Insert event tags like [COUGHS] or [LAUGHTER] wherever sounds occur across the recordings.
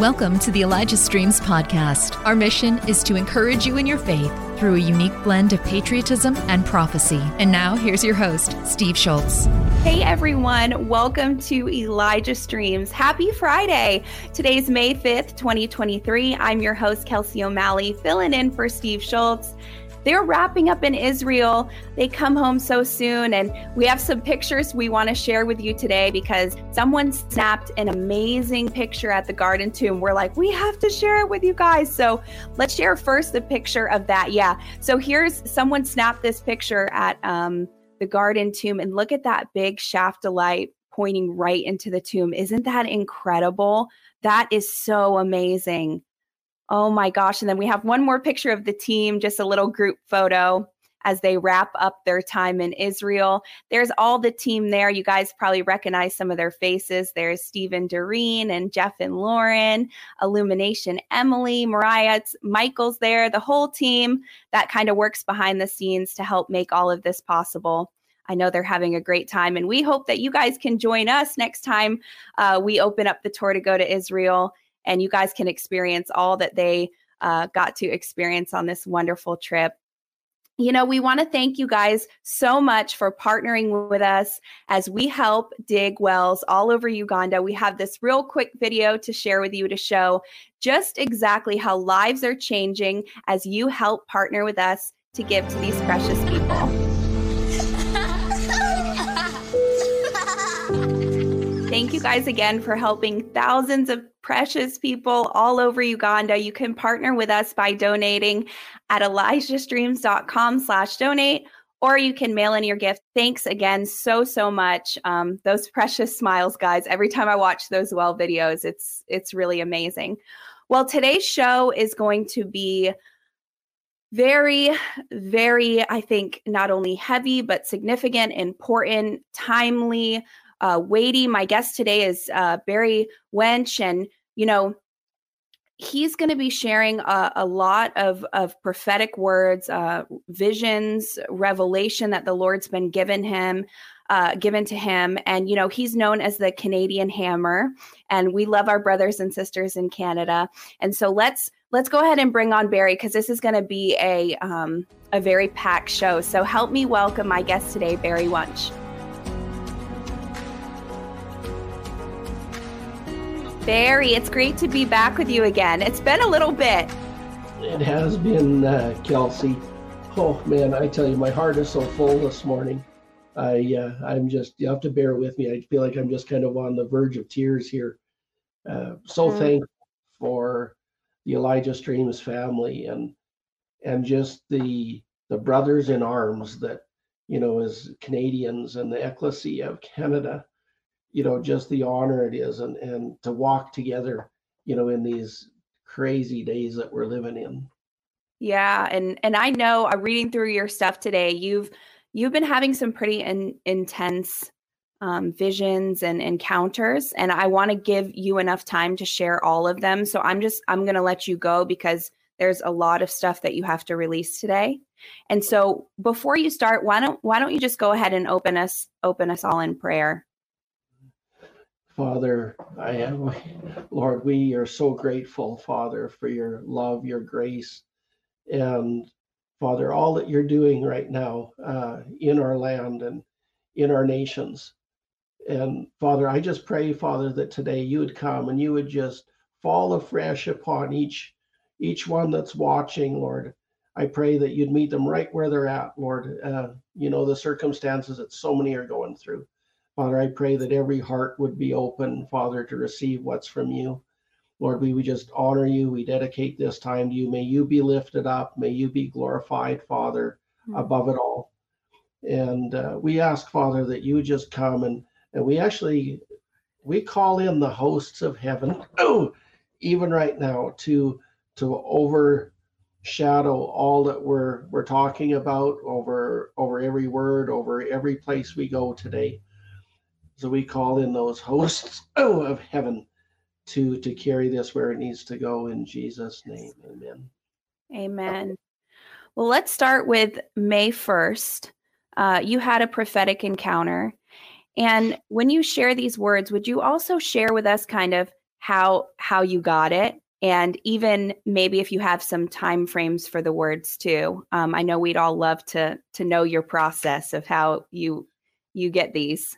Welcome to the Elijah Streams podcast. Our mission is to encourage you in your faith through a unique blend of patriotism and prophecy. And now, here's your host, Steve Shultz. Hey everyone, welcome to Elijah Streams. Happy Friday. Today's May 5th, 2023. I'm your host, Kelsey O'Malley, filling in for Steve Shultz. They're wrapping up in Israel. They come home so soon. And we have some pictures we want to share with you today because someone snapped an amazing picture at the Garden Tomb. We're like, we have to share it with you guys. So let's share first the picture of that. Yeah. So here's someone snapped this picture at um, the Garden Tomb. And look at that big shaft of light pointing right into the tomb. Isn't that incredible? That is so amazing. Oh my gosh. And then we have one more picture of the team, just a little group photo as they wrap up their time in Israel. There's all the team there. You guys probably recognize some of their faces. There's Stephen Doreen and Jeff and Lauren, Illumination Emily, Mariah, Michael's there, the whole team that kind of works behind the scenes to help make all of this possible. I know they're having a great time, and we hope that you guys can join us next time uh, we open up the tour to go to Israel and you guys can experience all that they uh, got to experience on this wonderful trip. You know, we want to thank you guys so much for partnering with us as we help dig wells all over Uganda. We have this real quick video to share with you to show just exactly how lives are changing as you help partner with us to give to these precious people. Thank you guys again for helping thousands of precious people all over Uganda. You can partner with us by donating at elijahstreams.com slash donate, or you can mail in your gift. Thanks again so, so much. Um, those precious smiles, guys. Every time I watch those well videos, it's it's really amazing. Well, today's show is going to be very, very, I think, not only heavy, but significant, important, timely uh, weighty. My guest today is uh, Barry Wunsch, and you know he's going to be sharing a, a, lot of of prophetic words, uh, visions, revelation that the Lord's been given him. Uh, given to him, and you know he's known as the Canadian Hammer, and we love our brothers and sisters in Canada. And so let's let's go ahead and bring on Barry because this is going to be a um, a very packed show. So help me welcome my guest today, Barry Wunsch. Barry, it's great to be back with you again. It's been a little bit. It has been, uh, Kelsey. Oh man, I tell you, my heart is so full this morning. I uh, I'm just you have to bear with me. I feel like I'm just kind of on the verge of tears here. Uh, so mm. thankful for the Elijah Streams family and and just the the brothers in arms that you know as Canadians and the Ecclesia of Canada you know just the honor it is and and to walk together you know in these crazy days that we're living in. Yeah and and i know i'm uh, reading through your stuff today you've you've been having some pretty in, intense um, visions and encounters and i want to give you enough time to share all of them. So i'm just i'm going to let you go because there's a lot of stuff that you have to release today. And so before you start why don't why don't you just go ahead and open us open us all in prayer Father, I am, [LAUGHS] Lord, we are so grateful, Father, for your love, your grace, and Father, all that you're doing right now uh, in our land and in our nations. And Father, I just pray, Father, that today you would come and you would just fall afresh upon each each one that's watching, Lord. I pray that you'd meet them right where they're at, Lord. Uh, you know the circumstances that so many are going through. Father, I pray that every heart would be open, Father, to receive what's from you. Lord, we, we just honor you. We dedicate this time to you. May you be lifted up. May you be glorified, Father, mm-hmm. above it all. And uh, we ask, Father, that you just come and, and we actually we call in the hosts of heaven, oh, [CLEARS THROAT] even right now, to to overshadow all that we're we're talking about over over every word, over every place we go today. So we call in those hosts oh, [LAUGHS] of heaven to to carry this where it needs to go in Jesus' name. Amen. Amen. Well, let's start with May 1st. Uh, you had a prophetic encounter. And when you share these words, would you also share with us kind of how how you got it and even maybe if you have some time frames for the words too um, i know we'd all love to to know your process of how you you get these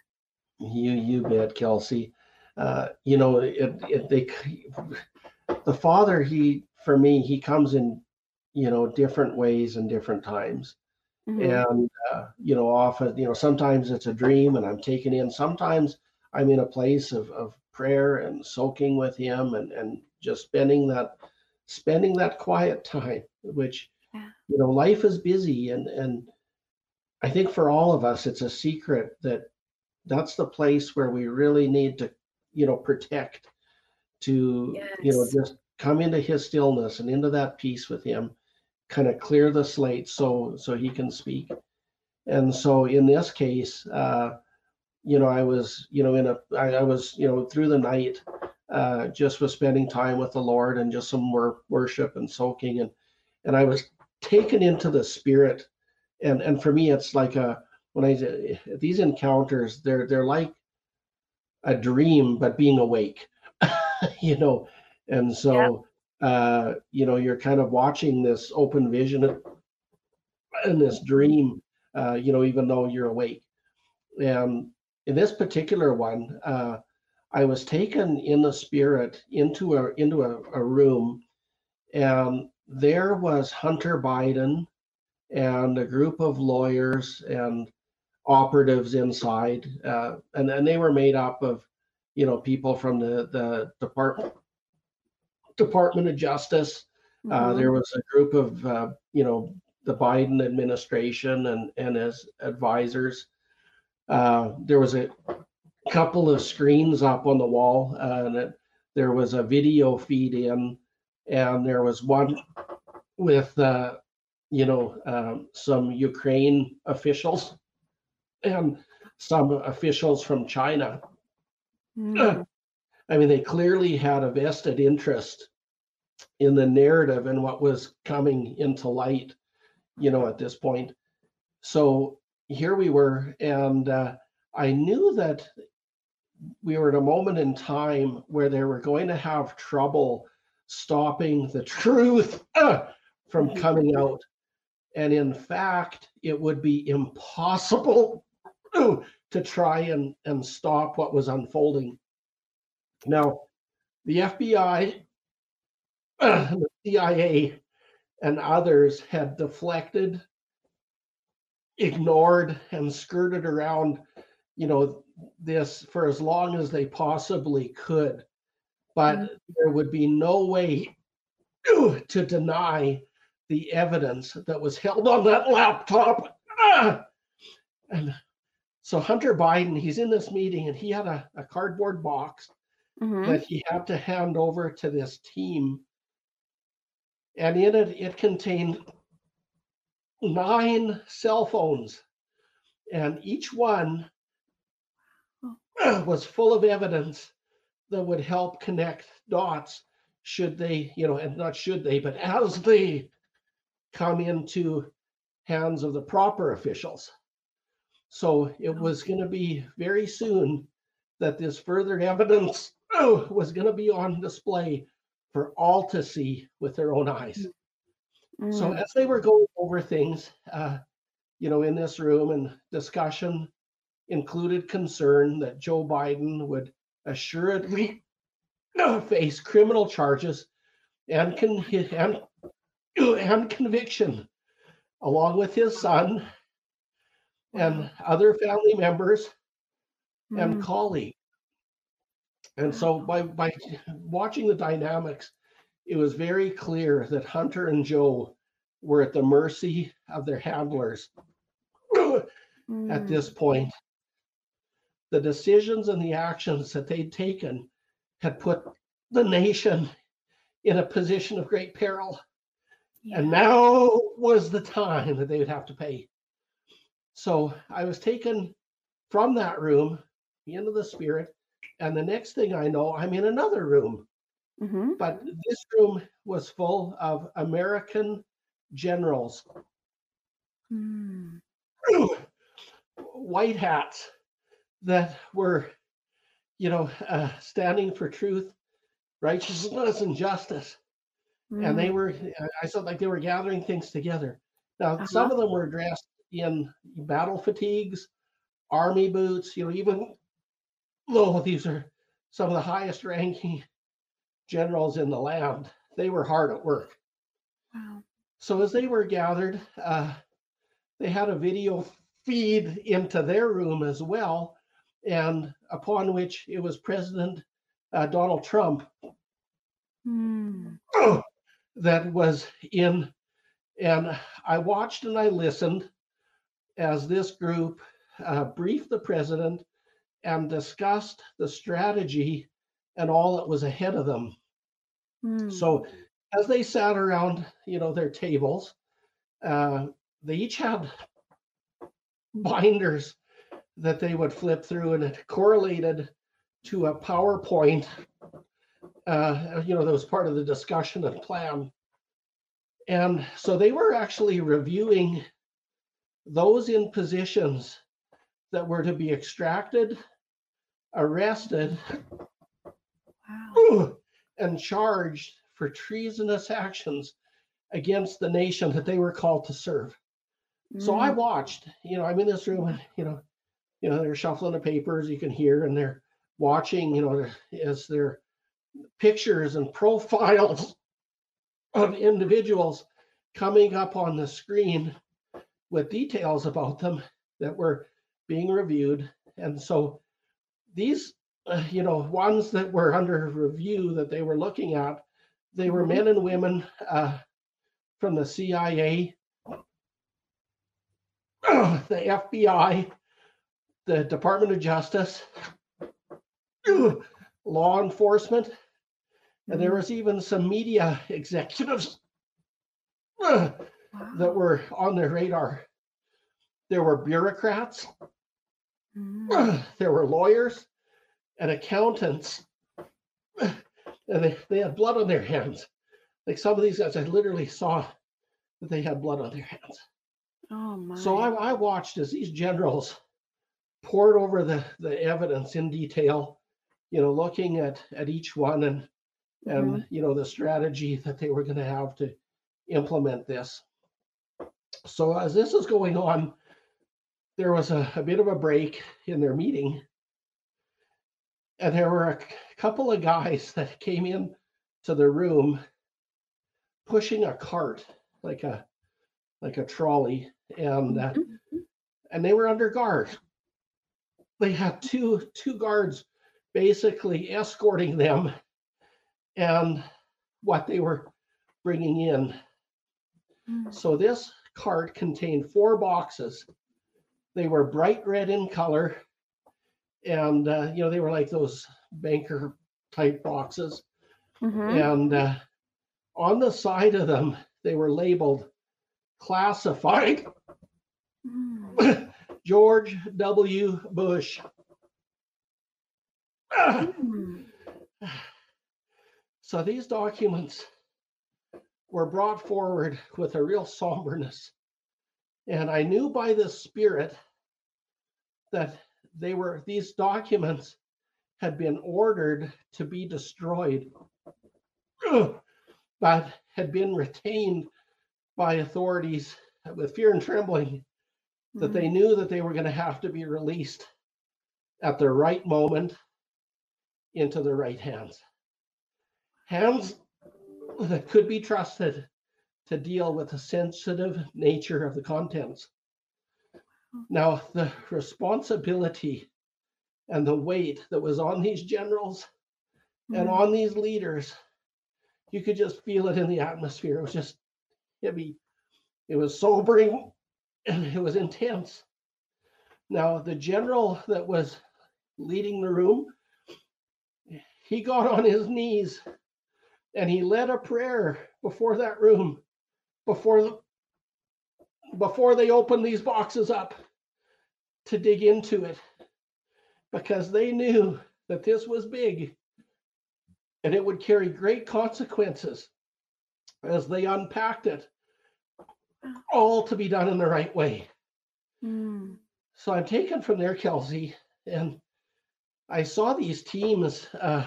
you you bet kelsey uh, you know it, it they the father he for me he comes in you know different ways and different times mm-hmm. and uh, you know often you know sometimes it's a dream and i'm taken in sometimes i'm in a place of, of prayer and soaking with him and and just spending that spending that quiet time which yeah. you know life is busy and and i think for all of us it's a secret that that's the place where we really need to you know protect to yes. you know just come into his stillness and into that peace with him kind of clear the slate so so he can speak and so in this case uh you know i was you know in a I, I was you know through the night uh just was spending time with the lord and just some more worship and soaking and and i was taken into the spirit and and for me it's like a when i these encounters they're they're like a dream but being awake [LAUGHS] you know and so yeah. uh you know you're kind of watching this open vision and this dream uh you know even though you're awake and in this particular one uh i was taken in the spirit into a into a, a room and there was hunter biden and a group of lawyers and operatives inside uh, and, and they were made up of you know people from the the department department of justice. Uh, mm-hmm. uh, there was a group of uh, you know the biden administration and and his advisors. Uh, there was a couple of screens up on the wall uh, and it, there was a video feed in and there was one with uh, you know um, some ukraine officials and some officials from china Mm. [CLEARS THROAT] I mean, they clearly had a vested interest in the narrative and what was coming into light, you know, at this point. So here we were, and uh, I knew that we were at a moment in time where they were going to have trouble stopping the [LAUGHS] truth uh, from mm-hmm. coming out. And in fact, it would be impossible to try and, and stop what was unfolding. Now, the FBI, the CIA, and others had deflected, ignored, and skirted around, you know, this for as long as they possibly could. But mm-hmm. there would be no way to deny the evidence that was held on that laptop. And so Hunter Biden, he's in this meeting and he had a, a cardboard box mm-hmm. that he had to hand over to this team. And in it, it contained nine cell phones. And each one [CLEARS THROAT] was full of evidence that would help connect dots should they, you know, and not should they, but as they come into hands of the proper officials. So it was going to be very soon that this further evidence oh, was going to be on display for all to see with their own eyes. Mm. So as they were going over things, uh, you know, in this room and discussion included concern that Joe Biden would assuredly [COUGHS] face criminal charges and, con- and, [COUGHS] and conviction along with his son and other family members mm. and colleagues. And so by by watching the dynamics, it was very clear that Hunter and Joe were at the mercy of their handlers mm. [COUGHS] at this point. The decisions and the actions that they'd taken had put the nation in a position of great peril. Yeah. And now was the time that they would have to pay. So I was taken from that room into the spirit. And the next thing I know, I'm in another room. Mm-hmm. But this room was full of American generals, mm. [CLEARS THROAT] white hats that were, you know, uh, standing for truth righteousness and justice. Mm. And they mm. were, I felt like they were gathering things together. Now, uh-huh. some of them were dressed in battle fatigues, army boots, you know, even though these are some of the highest ranking generals in the land, they were hard at work. Wow. So as they were gathered, uh, they had a video feed into their room as well, and upon which it was President uh, Donald Trump mm. [COUGHS] that was in. And I watched and I listened as this group uh, briefed the president and discussed the strategy and all that was ahead of them. Mm. So as they sat around, you know, their tables, uh, they each had binders that they would flip through, and it correlated to a PowerPoint. Uh, you know, that was part of the discussion and plan. And so they were actually reviewing those in positions that were to be extracted, arrested, wow. and charged for treasonous actions against the nation that they were called to serve. Mm. So I mm. watched, you know, I'm in this room and, you know, you know, they're shuffling the papers, you can hear, and they're watching, you know, as their pictures and [LAUGHS] profiles of individuals coming up on the screen with details about them that were being reviewed. And so these, uh, you know, ones that were under review that they were looking at, they were mm-hmm. men and women uh, from the CIA, [CLEARS THROAT] the FBI, the Department of Justice, [CLEARS THROAT] law enforcement, and there mm-hmm. was even some media executives [CLEARS THROAT] wow. that were on their radar. There were bureaucrats, mm. [SIGHS] there were lawyers and accountants, [SIGHS] and they, they had blood on their hands. Like some of these guys, I literally saw that they had blood on their hands. Oh my. So I, I watched as these generals poured over the, the evidence in detail, you know, looking at, at each one and, and, mm-hmm. you know, the strategy that they were going to have to implement this. So as this is going on, there was a, a bit of a break in their meeting. And there were a couple of guys [LAUGHS] that came in to the room pushing a cart, like a like a trolley, and uh, mm-hmm. and they were under guard. They had two two guards basically escorting them, and what they were bringing in. Mm. So this cart contained four boxes. They were bright red in color, and uh, you know they were like those banker type boxes. Mm-hmm. And uh, on the side of them, they were labeled classified. Mm. [COUGHS] George W. Bush. Mm. [SIGHS] So these documents were brought forward [LAUGHS] with a real somberness. And I knew by the Spirit that they were, these documents had been ordered to be destroyed, [CLEARS THROAT] but had been retained by authorities with fear and trembling that mm-hmm. they knew that they were going to have to be released at the right moment into the right hands. Hands that could be trusted to deal with the sensitive nature of the contents. Now, the responsibility and the weight that was on these generals mm-hmm. and on these leaders, you could just feel it in the atmosphere. It was just heavy. It was sobering and it was intense. Now, the general that was leading the room, he got on his knees and he led a prayer before that room, before the before they opened these boxes up to dig into it, because they knew that this was big and it would carry great consequences as they unpacked it all to be done in the right way. Mm. So I'm taken from there, Kelsey, and I saw these teams uh,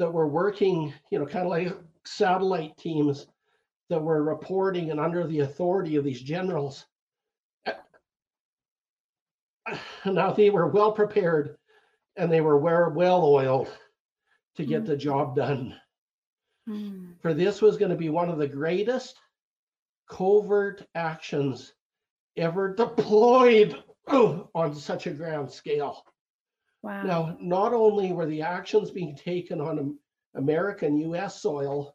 that were working, you know, kind of like satellite teams that were reporting and under the authority of these generals. [SIGHS] Now they were well prepared and they were well oiled to get the job done. Mm. For this was going to be one of the greatest covert actions ever deployed [CLEARS THROAT] on such a grand scale. Wow. Now, not only were the actions being taken on American US soil,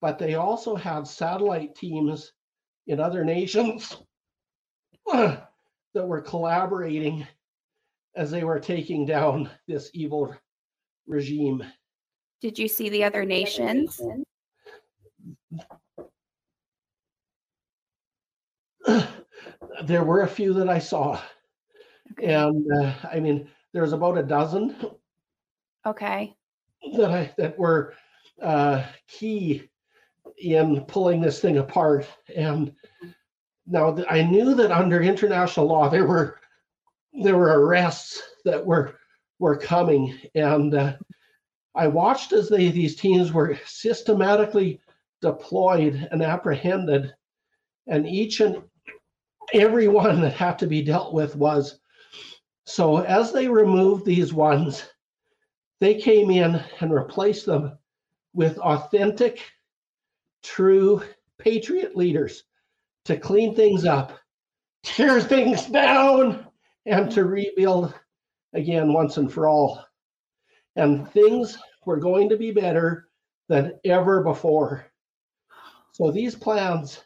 but they also had satellite teams in other nations that were collaborating as they were taking down this evil regime. Did you see the other nations? there were a few that I saw, Okay. and uh, I mean, there's about a dozen Okay. that I that were uh, key in pulling this thing apart. And now I knew that under international law there were there were arrests that were were coming, and uh, I watched as they these teams were systematically deployed and apprehended, and each and every one that had to be dealt with was so as they removed these ones they came in and replaced them with authentic, true patriot leaders to clean things up, tear [LAUGHS] things down, and to rebuild again once and for all. And things were going to be better than ever before. So these plans,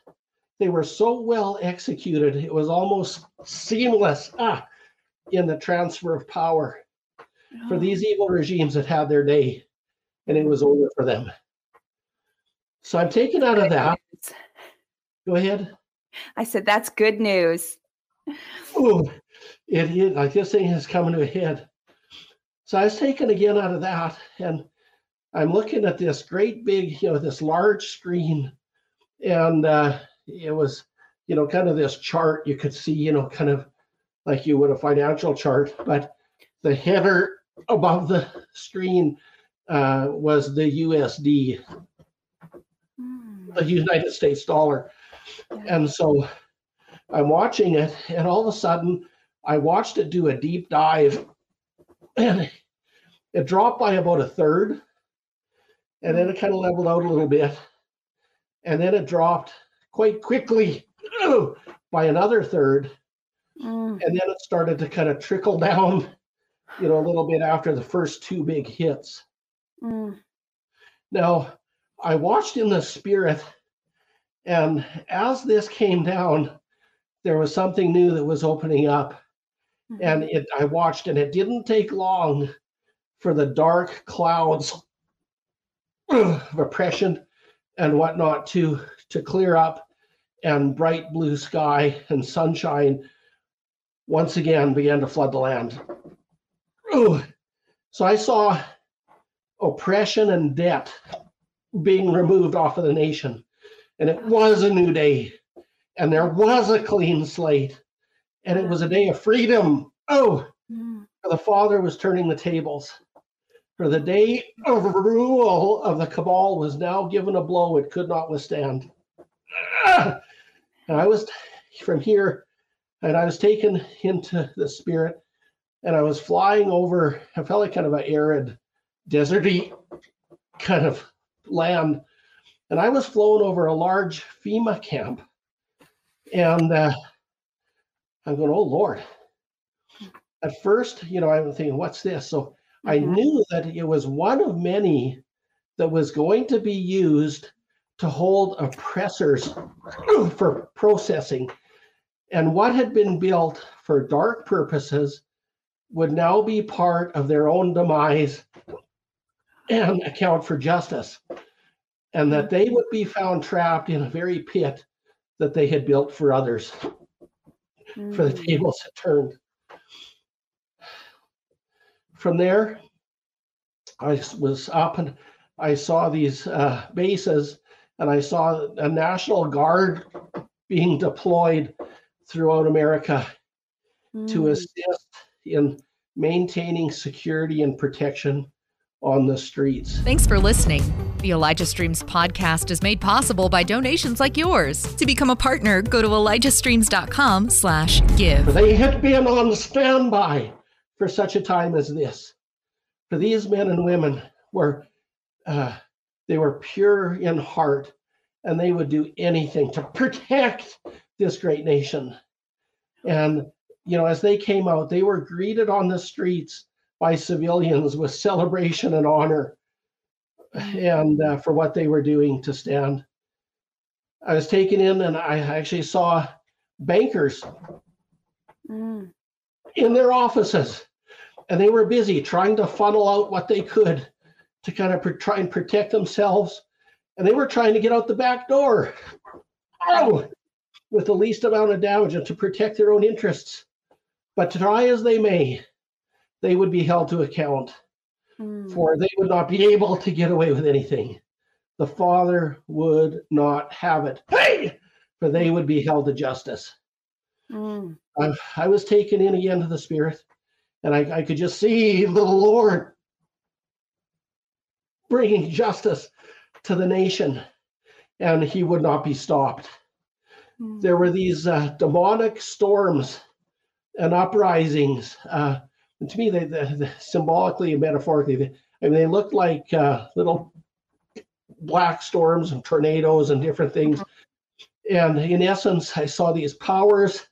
they were so well executed, it was almost seamless ah, in the transfer of power for Oh, these evil regimes that had their day and it was over for them. So I'm taken out of that. news. Go ahead. I said that's good news. Ooh, it is like this thing is coming to a head. So I was taken again out of that, and I'm looking at this great big, you know, this large screen, and uh, it was, you know, kind of this chart you could see, you know, kind of like you would a financial chart, but the header above the screen uh, was the USD, Mm. the United States dollar. And so I'm watching it, and all of a sudden, I watched it do a deep dive, and it dropped by about a third, and then it kind of leveled out a little bit, and then it dropped quite quickly [CLEARS THROAT] by another third, Mm. and then it started to kind of trickle [LAUGHS] down, you know, a little bit after the first two big hits. Mm. Now, I watched in the spirit, and as this came down, there was something new that was opening up. And it I watched, and it didn't take long for the dark clouds [CLEARS THROAT] of oppression and whatnot to to clear up and bright blue sky and sunshine once again began to flood the land. Ooh. So I saw oppression and debt being removed off of the nation. And it was a new day. And there was a clean slate. And it was a day of freedom. Oh, Mm. the Father was turning the tables. For the day of rule of the cabal was now given a blow it could not withstand. Ah! And I was from here, and I was taken into the spirit, and I was flying over, I felt like kind of an arid, deserty kind of land. And I was flown over a large FEMA camp. And uh, I'm going, oh Lord. At first, you know, I'm thinking, what's this? So I Mhm. knew that it was one of many that was going to be used to hold oppressors [CLEARS THROAT] for processing. And what had been built for dark purposes would now be part of their own demise and account for justice. And that they would be found trapped in a very pit that they had built for others, for the Mm. tables had turned. From there, I was up and I saw these uh, bases and I saw a National Guard being deployed throughout America to Mm. assist in maintaining security and protection on the streets. Thanks for listening. The Elijah Streams podcast is made possible by donations like yours. To become a partner, go to elijahstreams.com slash give. They had been on standby for such a time as this. For these men and women were uh, they were pure in heart and they would do anything to protect this great nation. And you know, as they came out, they were greeted on the streets by civilians with celebration and honor and uh, for what they were doing to stand. I was taken in and I actually saw bankers mm. in their offices and they were busy trying to funnel out what they could to kind of try and protect themselves. And they were trying to get out the back door oh, with the least amount of damage and to protect their own interests. But try as they may, they would be held to account, mm. for they would not be able to get away with anything. The Father would not have it. Hey! For they would be held to justice. Mm. I, I, was taken in again to the Spirit, and I, I could just see the Lord bringing justice to the nation, and he would not be stopped. Mm. There were these uh, demonic storms and uprisings. Uh, and to me, they, they, they, symbolically and metaphorically, they, I mean, they looked like uh, little black storms and tornadoes and different things. And in essence, I saw these powers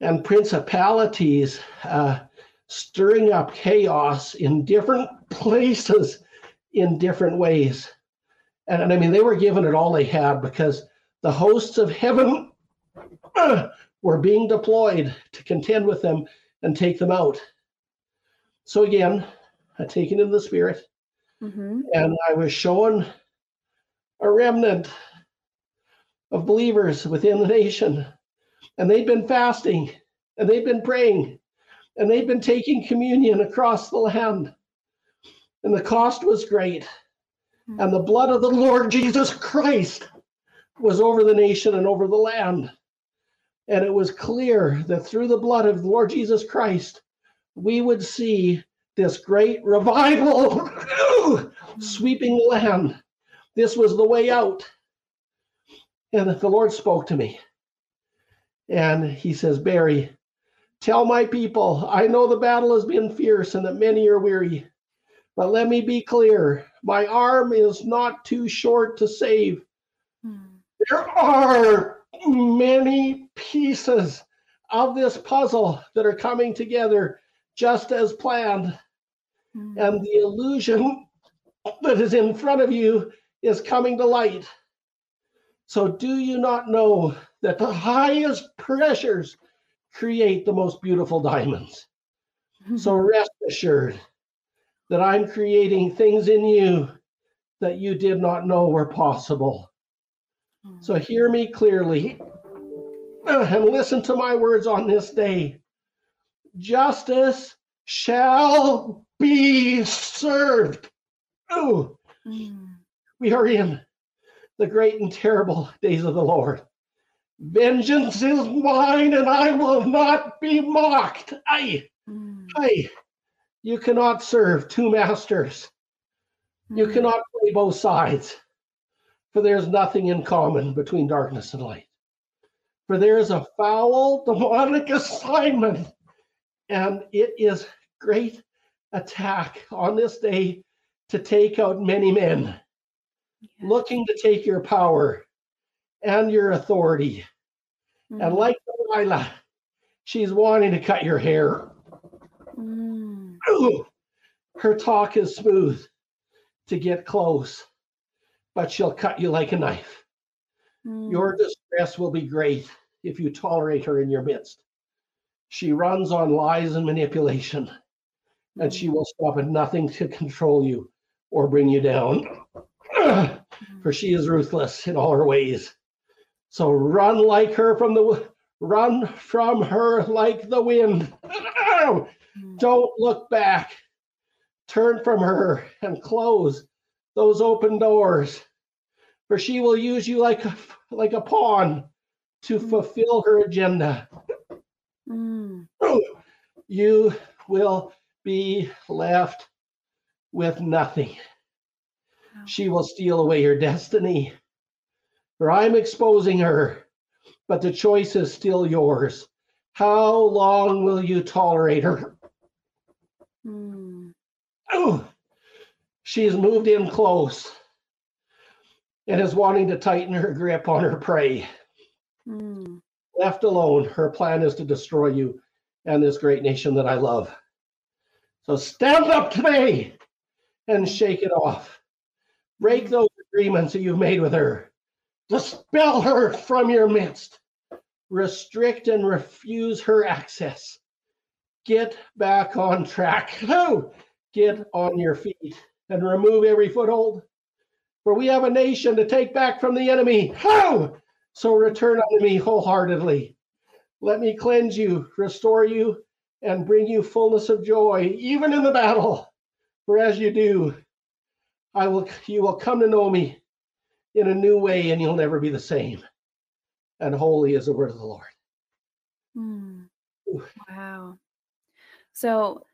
and principalities uh, stirring up chaos in different [LAUGHS] places in different ways. And, and, I mean, they were given it all they had because the hosts of heaven [CLEARS THROAT] were being deployed to contend with them and take them out. So again, I taken in the spirit, mm-hmm. and I was shown a remnant of believers within the nation, and they'd been fasting, and they'd been praying, and they'd been taking communion across the land and the cost was great. Hmm. And the blood of the Lord Jesus Christ was over the nation and over the land. And it was clear that through the blood of the Lord Jesus Christ, we would see this great revival [LAUGHS] sweeping the land. This was the way out. And the Lord spoke to me. And he says, Barry, tell my people, I know the battle has been fierce and that many are weary. But let me be clear my arm is not too short to save. Hmm. There are many pieces of this puzzle that are coming together just as planned. Hmm. And the illusion that is in front of you is coming to light. So, do you not know that the highest pressures create the most beautiful diamonds? so, rest assured that I'm creating things in you that you did not know were possible. So hmm. hear me clearly and listen to my words on this day. Justice shall be served. Oh, mm. we are in the great and terrible days of the Lord. Vengeance is mine, and I will not be mocked. I, mm. I, you cannot serve two masters. You cannot play both sides, for there's nothing in common between darkness and light. For there is a foul demonic assignment, and it is great attack on this day to take out many men, looking to take your power and your authority. Mm. And like Delilah, she's wanting to cut your hair. Mm. Her talk is smooth to get close, but she'll cut you like a knife. Mm. Your distress will be great if you tolerate her in your midst. She runs on lies and manipulation, and she will stop at nothing to control you or bring you down. [CLEARS THROAT] For she is ruthless in all her ways. So run like her from the run from her like the wind. [CLEARS THROAT] Mm. Don't look back. Turn from her and close those open doors, for she will use you like a, like a pawn to mm. fulfill her agenda. Mm. [CLEARS THROAT] You will be left with nothing. She will steal away your destiny. For I'm exposing her, but the choice is still yours. How long will you tolerate her? Mm. [CLEARS THROAT] Oh, she's moved in close and is wanting to tighten her grip on her prey. Mm. Left alone, her plan is to destroy you and this great nation that I love. So stand up today and shake it off. Break those agreements that you've made with her. Dispel her from your midst. Restrict and refuse her access. Get back on track. Oh, get on your feet and remove every foothold. For we have a nation to take back from the enemy. Oh, so return unto me wholeheartedly. Let me cleanse you, restore you, and bring you fullness of joy, even in the battle. For as you do, I will you will come to know me in a new way, and you'll never be the same. And holy is the word of the Lord. Mm. Wow. So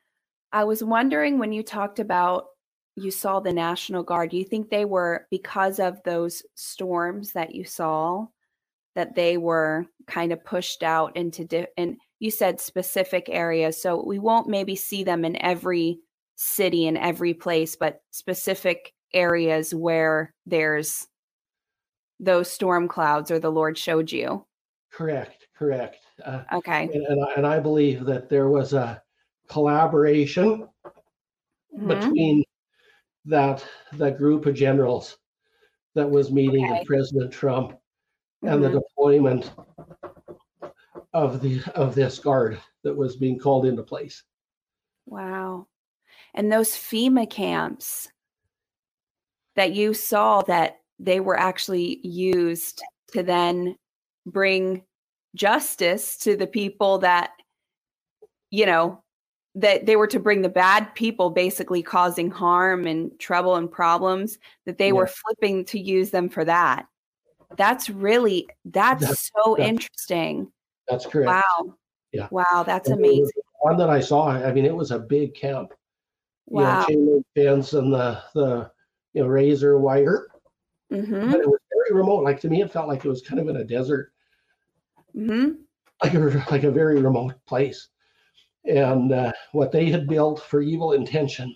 I was wondering when you talked about you saw the National Guard, do you think they were because of those storms that you saw that they were kind of pushed out into di- and you said specific areas so we won't maybe see them in every city in every place but specific areas where there's those storm clouds or the lord showed you Correct, correct. Uh, okay and, and, I, and I believe that there was a collaboration Mhm. between that that group of generals that was meeting Okay. with President Trump and the Mhm. deployment of the of this guard that was being called into place. Wow. And those FEMA camps that you saw that they were actually used to then bring justice to the people that, you know, that they were to bring the bad people basically causing harm and trouble and problems, that they were flipping to use them for that. That's really, that's That's- so that's interesting. That's correct. Wow. Yeah. Wow. That's And amazing. One that I saw, I mean, it was a big camp. You Wow. know, chain link fence and the the you know razor wire, mm-hmm. but it was very remote. Like to me, it felt like it was kind of in a desert, mm-hmm. like a like a very remote place. And uh, what they had built for evil intention,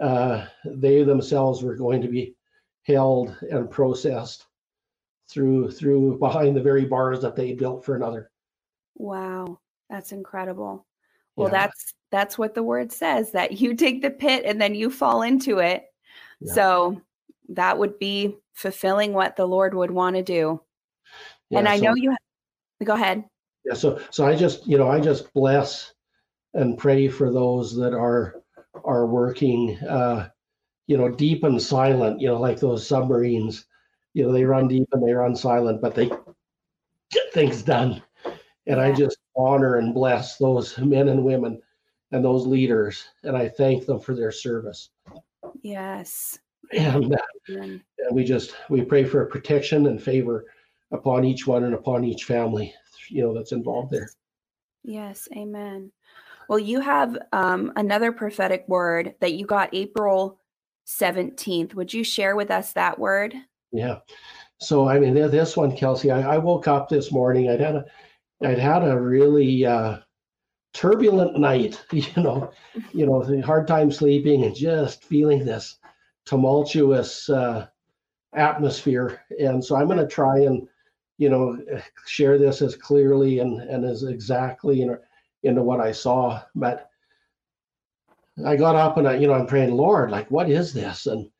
uh, they themselves were going to be held and processed through through behind the very bars that they built for another. Wow, that's incredible. Well, Yeah. that's that's what the word says that you dig the pit and then you fall into it. Yeah. So that would be fulfilling what the Lord would want to do. and I so- know you ha- go ahead. Yeah, so so I just you know I just bless and pray for those that are are working uh you know deep and silent you know like those submarines. You know they run deep and they run silent but they get things done. And I just honor and bless those men and women and those leaders and I thank them for their service. Yes. and, uh, and we just we pray for protection and favor upon each one and upon each family you know that's involved there. Yes, amen. Well, you have um, another prophetic word that you got April 17th. Would you share with us that word? Yeah. So I mean, this one, Kelsey, I, I woke up this morning. I'd had a, I'd had a really uh, turbulent night. [LAUGHS] You know, you know, hard time sleeping and just feeling this tumultuous uh, atmosphere. And so I'm going to try and, you know, share this as clearly and and as exactly in, into what I saw. But I got up and I, you know, I'm praying, Lord, like, what is this? And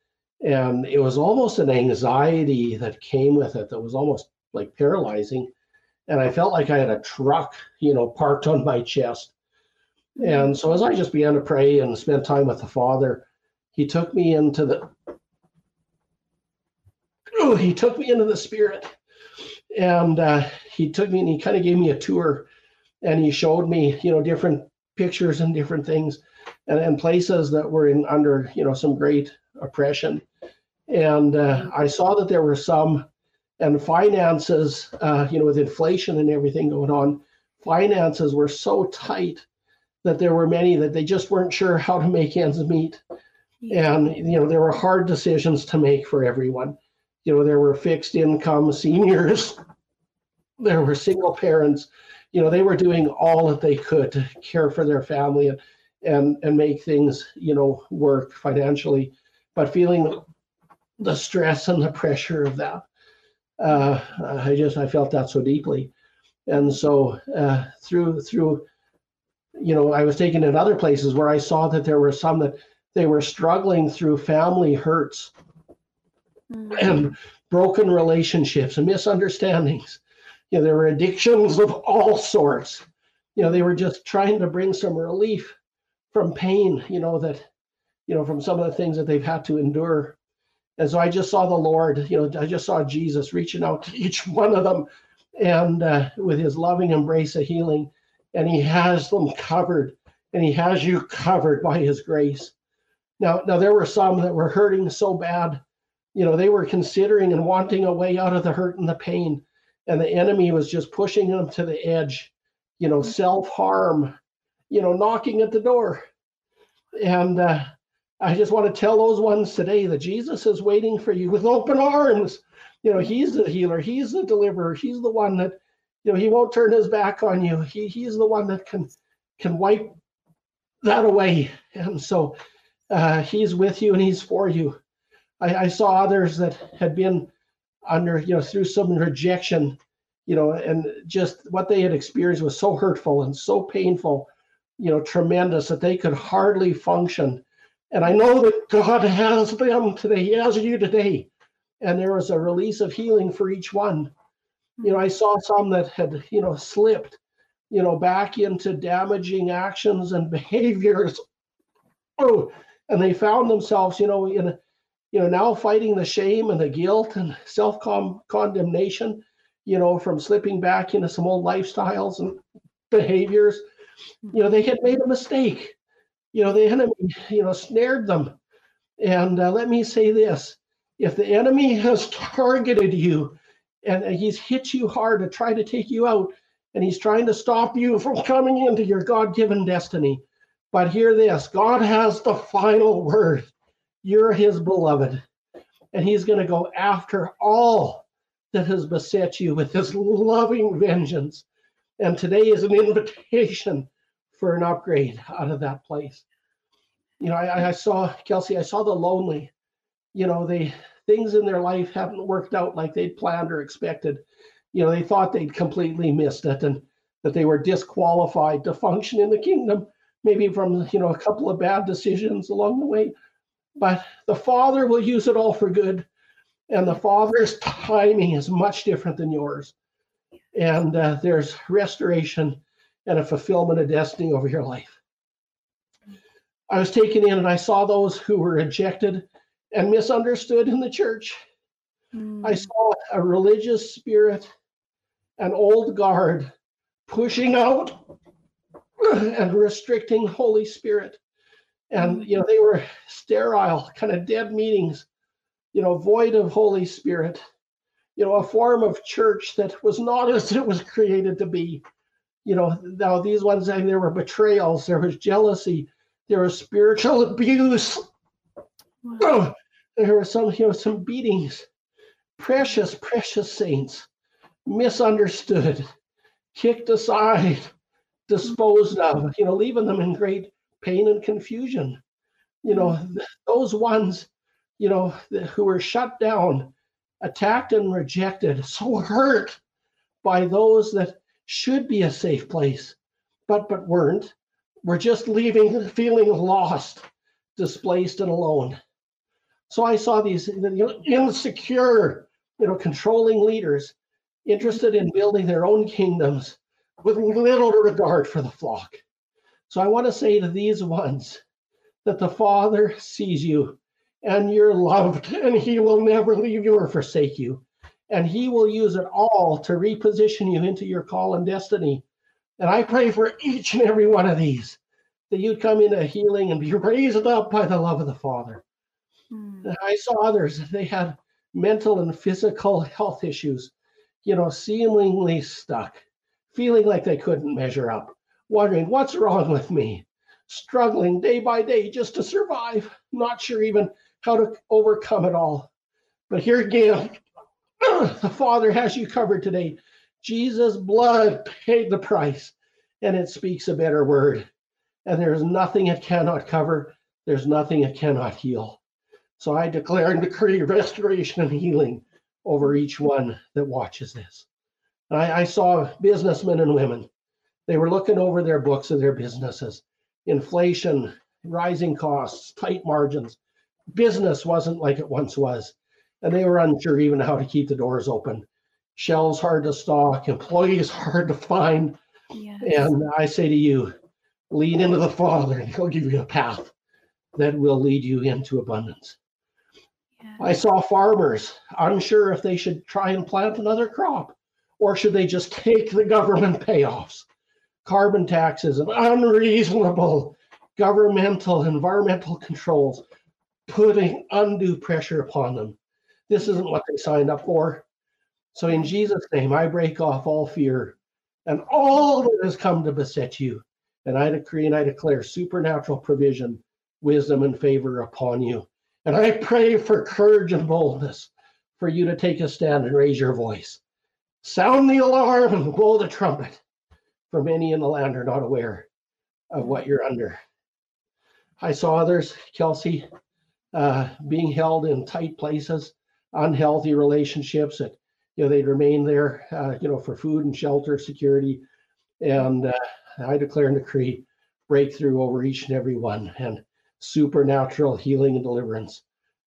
and it was almost an anxiety that came with it that was almost like paralyzing and i felt like i had a truck you know parked on my chest and so as i just began to pray and spend time with the father he took me into the [CLEARS THROAT] he took me into the spirit and uh, he took me and he kind of gave me a tour and he showed me you know different pictures and different things and, and places that were in under you know some great oppression. And uh, I saw that there were some, and finances, uh, you know, with inflation and everything going on, finances were so tight that there were many that they just weren't sure how to make ends meet. And, you know, there were hard decisions to make for everyone. You know, there were fixed income seniors, [LAUGHS] there were single parents. You know, they were doing all that they could to care for their family and, and, and make things, you know, work financially, but feeling the stress and the pressure of that. Uh, I just, I felt that so deeply. And so uh, through, through, you know, I was taken in other places where I saw that there were some that they were struggling through family hurts mm-hmm. and broken relationships and misunderstandings. You know, there were addictions of all sorts. You know, they were just trying to bring some relief from pain, you know, that, you know, from some of the things that they've had to endure. And so I just saw the Lord, you know, I just saw Jesus reaching out to [LAUGHS] each one of them and uh, with his loving embrace of healing. And he has them covered and he has you covered by his grace. Now, now there were some that were hurting so bad, you know, they were considering and wanting a way out of the hurt and the pain. And the enemy was just pushing them to the edge, you know, self harm, you know, knocking at the door. And uh, I just want to tell those ones today that Jesus is waiting for you with open arms. You know, He's the healer, He's the deliverer, He's the one that, you know, He won't turn His back on you. He He's the one that can can wipe that away. And so uh, He's with you and He's for you. I, I saw others that had been under, you know, through some rejection, you know, and just what they had experienced was so hurtful and so painful you know, tremendous that they could hardly function. And I know that God has them today. He has you today. And there was a release of healing for each one. You know, I saw some that had, you know, slipped, you know, back into damaging actions and [LAUGHS] behaviors. Oh, and they found themselves, you know, in, you know, now fighting the shame and the guilt and self condemnation, you know, from slipping back into some old lifestyles and behaviors you know, they had made a mistake. You know, the enemy, you know, snared them. And uh, let me say this if the enemy has [LAUGHS] targeted you and he's hit you hard to try to take you out, and he's trying to stop you from [LAUGHS] coming into your God given destiny. But hear this God has the final word. You're his beloved, and he's going to go after all that has beset you with his loving vengeance. And today is an invitation for an upgrade out of that place. You know, I, I saw Kelsey, I saw the lonely, you know, they things in their life haven't worked out like they'd planned or expected. You know, they thought they'd completely missed it and that they were disqualified to function in the kingdom, maybe from, you know, a couple of bad decisions along the way. But the Father will use it all for good. And the Father's timing is much different than yours and uh, there's restoration and a fulfillment of destiny over your life. I was taken in and I saw those who were rejected and misunderstood in the church. Mm. I saw a religious spirit, an old guard pushing out and restricting Holy Spirit. And, you know, they were sterile, kind of dead meetings, you know, void of Holy Spirit you know, a form of church that was not [LAUGHS] as it was created to be. You know, now these ones, mean, there were betrayals, there was jealousy, there was spiritual abuse. Wow. Oh, [SIGHS] there were some, you know, some beatings. Precious, precious saints, misunderstood, kicked aside, disposed of, you know, leaving them in great pain and confusion. You know, mm. those ones, you know, who were shut down, attacked and rejected, so hurt by those that should be a safe place, but but weren't. We're just leaving feeling lost, displaced, and alone. So I saw these you know, insecure, you know, controlling leaders interested in mm. building their own kingdoms with little regard for the flock. So I want to say to these ones that the Father sees you and you're loved, and He will never leave you or forsake you. And He will use it all to reposition you into your call and destiny. And I pray for each and every one of these that you'd come into healing and be raised up by the love of the Father. Mm. I saw others, they had mental and physical health issues, you know, seemingly stuck, feeling like they couldn't measure up, wondering what's wrong with me. struggling day by day just to survive, not sure even how to overcome it all. But here again, [CLEARS THROAT] the Father has you covered today. Jesus' blood paid the price, and it speaks a better word. And there's nothing it cannot cover, there's nothing it cannot heal. So I declare and decree restoration and healing over each one that watches this. I, I saw businessmen and women. They were looking over their books of their businesses. Inflation, rising costs, tight margins. Business wasn't like it once was. And they were unsure even how to keep the doors open. Shelves hard to stock, employees [LAUGHS] hard to find. Yes. And I say to you, lead into the Father, and He'll give you a path that will lead you into abundance. Yes. I saw farmers unsure if they should try and plant another crop or should they just [LAUGHS] take the government payoffs? Carbon taxes and unreasonable governmental environmental controls putting undue pressure upon them. This isn't what they signed up for. So, in Jesus' name, I break off all fear and all that has come to beset you. And I decree and I declare supernatural provision, wisdom, and favor upon you. And I pray for courage and boldness for you to take a stand and raise your voice. Sound the alarm and blow the trumpet, for many in the land are not aware of what you're under. I saw others, Kelsey, uh, being held in tight places, unhealthy relationships that you know they'd remain there, uh, you know, for food and shelter, security, and uh, I declare and decree breakthrough over each and every one, and supernatural healing and deliverance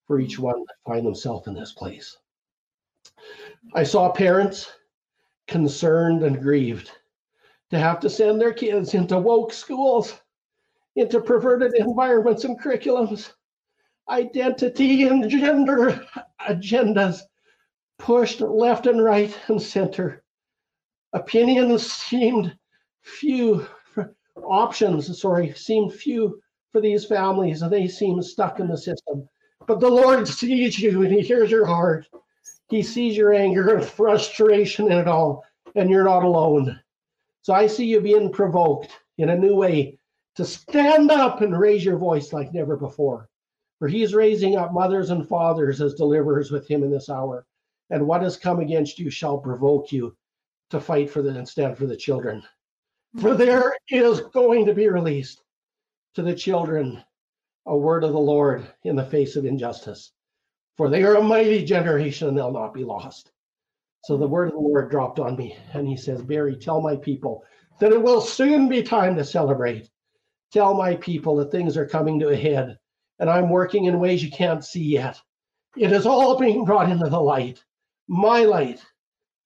for each one that find themselves in this place. I saw parents concerned and grieved to have to send their kids into woke schools, into perverted environments and curriculums, identity and gender agendas pushed left and right and center. Opinions seemed few, options, sorry, seemed few for these families, and they seem stuck in the system. But the Lord sees you and He hears your heart. He sees your anger and frustration in it all, and you're not alone. So I see you being provoked in a new way to stand up and raise your voice like never before. For he's raising up mothers and fathers as deliverers with him in this hour. And what has come against you shall provoke you to fight for the and stand for the children. For there is going to be released to the children a word of the Lord in the face of injustice for they are a mighty generation and they'll not be lost. So the word of the Lord dropped on me, and he says, Barry, tell my people that it will soon be time to celebrate. Tell my people that things are coming to a head, and I'm working in ways you can't see yet. It is all being brought into the light, my light,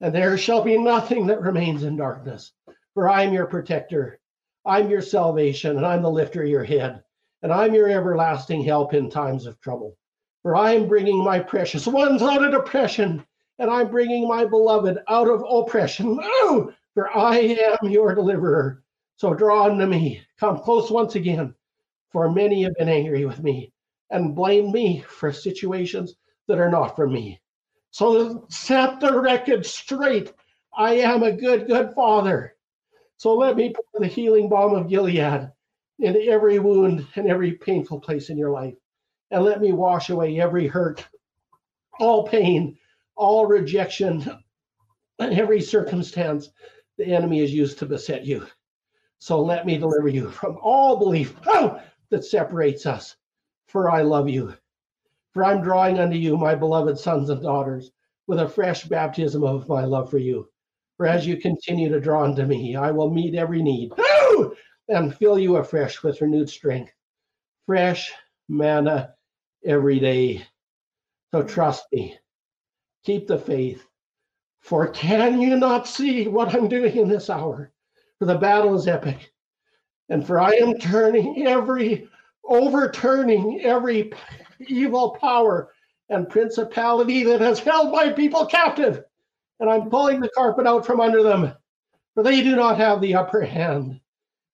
and there shall be nothing that remains in darkness. For I'm your protector, I'm your salvation, and I'm the lifter of your head, and I'm your everlasting help in times of trouble. For I am bringing my precious ones out of depression, and I'm bringing my beloved out of oppression. [LAUGHS] Oh, for I am your deliverer. So draw unto me, come close once again, for many have been angry with me and blame me for situations that are not from me. So set the record straight. I am a good, good father. So let me pour the healing balm of Gilead into every wound and every painful place in your life and let me wash away every hurt, all pain, all rejection, and every circumstance the enemy has used to beset you. So let me deliver you from all belief oh, that separates us. For I love you. For I'm drawing unto you, my beloved sons and daughters, with a fresh baptism of my love for you. For as you continue to draw unto me, I will meet every need oh, and fill you afresh with renewed strength. Fresh manna every day. So trust me. Keep the faith. For can you not see what I'm doing in this hour? For the battle is epic. And for I am turning every, overturning every evil power and principality that has held my people captive. And I'm pulling the carpet out from under them, for they do not have the upper hand.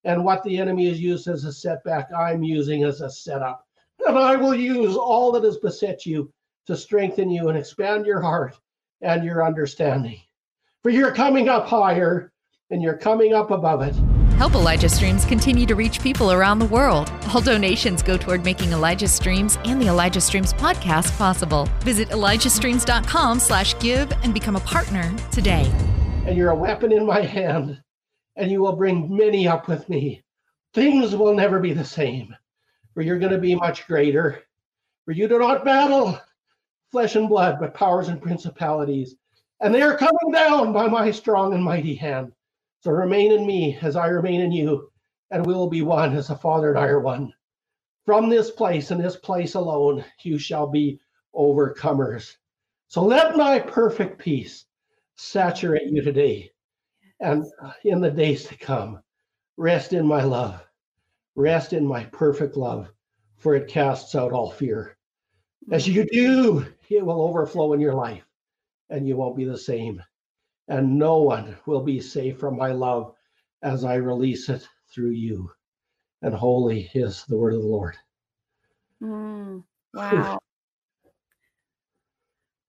And what the enemy has used as a setback, I'm using as a setup. And I will use all that has beset you to strengthen you and expand your heart and your understanding. For you're coming up higher and you're coming up above it. Help Elijah Streams continue to reach people around the world. All donations go toward making Elijah Streams and the Elijah Streams podcast possible. Visit ElijahStreams.com slash give and become a partner today. And you're a weapon in my hand, and you will bring many up with me. Things will never be the same, for you're going to be much greater. For you do not battle flesh and blood, but powers and principalities. And they are coming down by my strong and mighty hand. So remain in me as I remain in you, and we will be one as the Father and I are one. From this place and this place alone, you shall be overcomers. So let my perfect peace saturate you today and in the days to come. Rest in my love, rest in my perfect love, for it casts out all fear. As you do, it will overflow in your life, and you won't be the same and no one will be safe from my love as I release it through you. And holy is the word of the Lord. Mm, wow.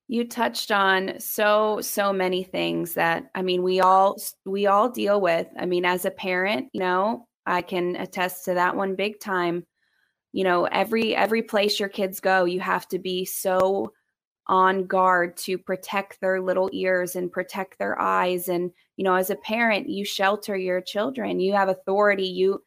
you touched on so so many things that i mean we all we all deal with i mean as a parent you know i can attest to that one big time you know every every place your kids go you have to be so on guard to protect their little ears and protect their eyes. And you know as a parent you shelter your children you have authority you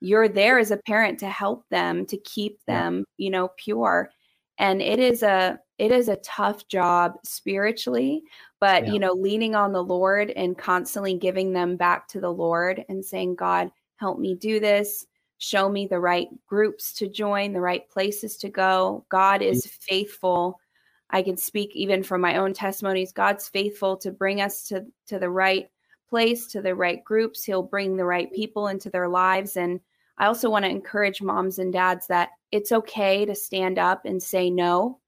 you're there as a parent to help them to keep them you know pure. And it is a it is a tough job spiritually but yeah. you know leaning on the lord and constantly giving them back to the lord and saying god help me do this. Show me the right groups to join the right places to go. God mm. is faithful I can speak even from my own testimonies. God's faithful to bring us to, to the right place, to the right groups. He'll bring the right people into their lives. And I also want to encourage moms and dads that it's okay to stand up and say no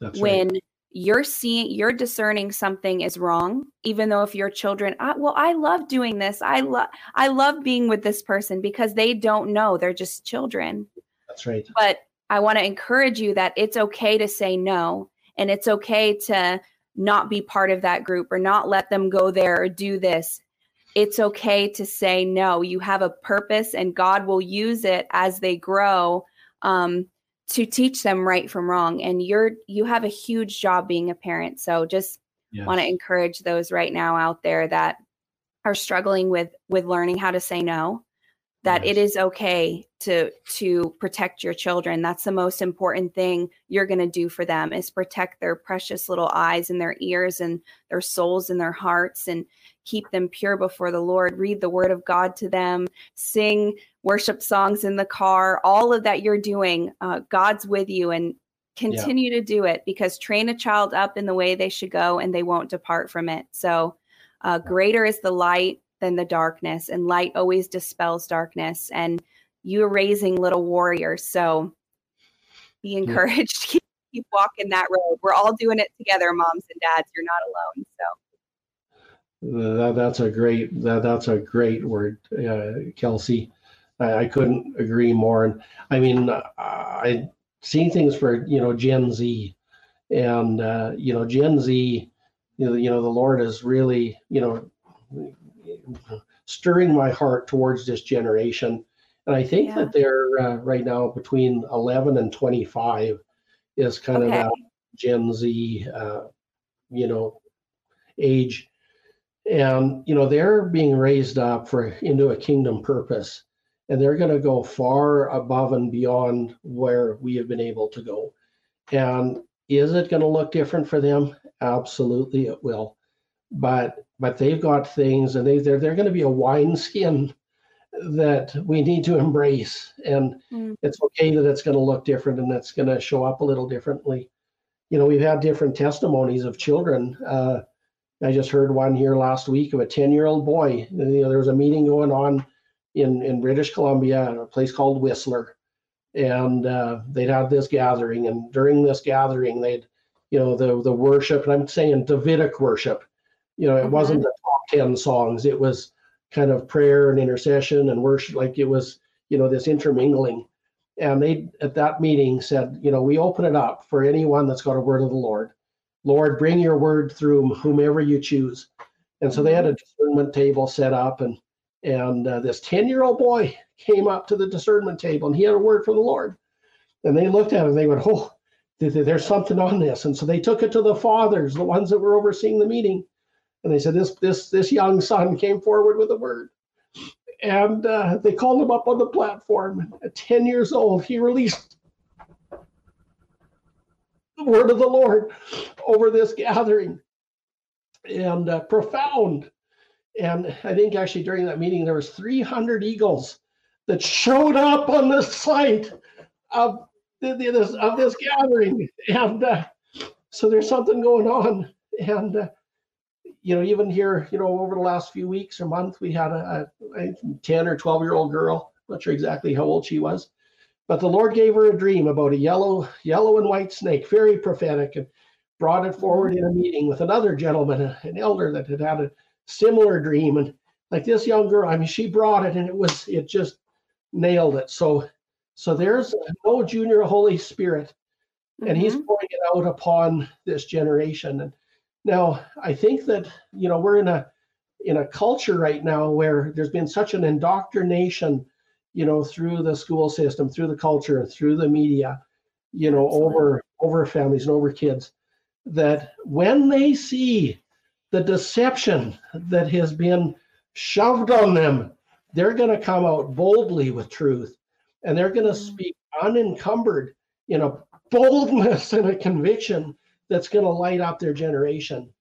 That's when right. you're seeing, you're discerning something is wrong. Even though if your children, I, well, I love doing this. I love, I love being with this person because they don't know. They're just children. That's right. But I want to encourage you that it's okay to say no and it's okay to not be part of that group or not let them go there or do this. It's okay to say no you have a purpose and god will use it as they grow um, to teach them right from wrong. And you're you have a huge job being a parent. So just yes. want to encourage those right now out there that are struggling with with learning how to say no that it is okay to to protect your children. That's the most important thing you're going to do for them is protect their precious little eyes and their ears and their souls and their hearts and keep them pure before the lord. Read the word of god to them. Sing worship songs in the car. All of that you're doing uh, god's with you and continue yeah. to do it because train a child up in the way they should go and they won't depart from it. So uh, greater is the light than the darkness, and light always dispels darkness. And you're raising little warriors. So be encouraged. [LAUGHS] keep, keep walking that road. We're all doing it together, moms and dads. You're not alone. So that, that's a great that, that's a great word, uh, Kelsey. I, I, couldn't agree more. And I mean, I seen things for you know Gen Z, and uh, you know Gen Z. You know, you know the Lord is really you know stirring my heart towards this generation. And I think yeah. that they're uh, right now between 11 and 25 is kind okay. of that Gen Z, uh, you know, age. And, you know, they're being raised up for into a kingdom purpose. And they're going to go far above and beyond where we have been able to go. And is it going to look different for them? Absolutely, it will. But but they've got things and they they're, they're going to be a wineskin that we need to embrace. And mm. it's okay that it's going to look different and that's going to show up a little differently. You know we've had different testimonies of children. Uh, i just heard one here last week of a 10 year old boy. You know there was a meeting going on in in british columbia at a place called whistler. And uh, they'd had this gathering and during this gathering they'd you know the the worship and i'm saying davidic worship you know, it wasn't the top 10 songs. It was kind of prayer and intercession and worship. Like it was, you know, this intermingling. And they, at that meeting, said, you know, we open it up for anyone that's got a word of the Lord. Lord, bring your word through whomever you choose. And so they had a discernment table set up and And uh, this 10 year old boy [LAUGHS] came up to the discernment table and he had a word from the Lord. And they looked at him and they went, Oh, there's something on this. And so they took it to the fathers, the ones that were overseeing the meeting. And they said, This, this, this young son came forward with a word. And uh, they called him up on the platform. At 10 years old, he released the word of the Lord over this gathering. And uh, profound. And I think actually during that meeting, there was 300 eagles that showed up on the site of this of this gathering, and uh, so there's something going on. And uh, you know, even here, you know, over the last few weeks or month, we had a, a 10 or 12 year old girl. Not sure exactly how old she was, but the Lord gave her a dream about a yellow, yellow and white snake, very prophetic, and brought it forward in a meeting with another gentleman, an elder that had had a similar dream. And like this young girl, I mean, she brought it, and it was it just nailed it. So so there's no junior Holy Spirit, and mm-hmm. he's pouring it out upon this generation. And now I think that you know we're in a in a culture right now where there's been such an indoctrination, you know, through the school system, through the culture, through the media, you know, Absolutely. over over families and over kids, that when they see the deception that has been shoved on them, they're going to come out boldly with truth and they're going to mm. speak unencumbered in a boldness [LAUGHS] and a conviction that's going to light up their generation.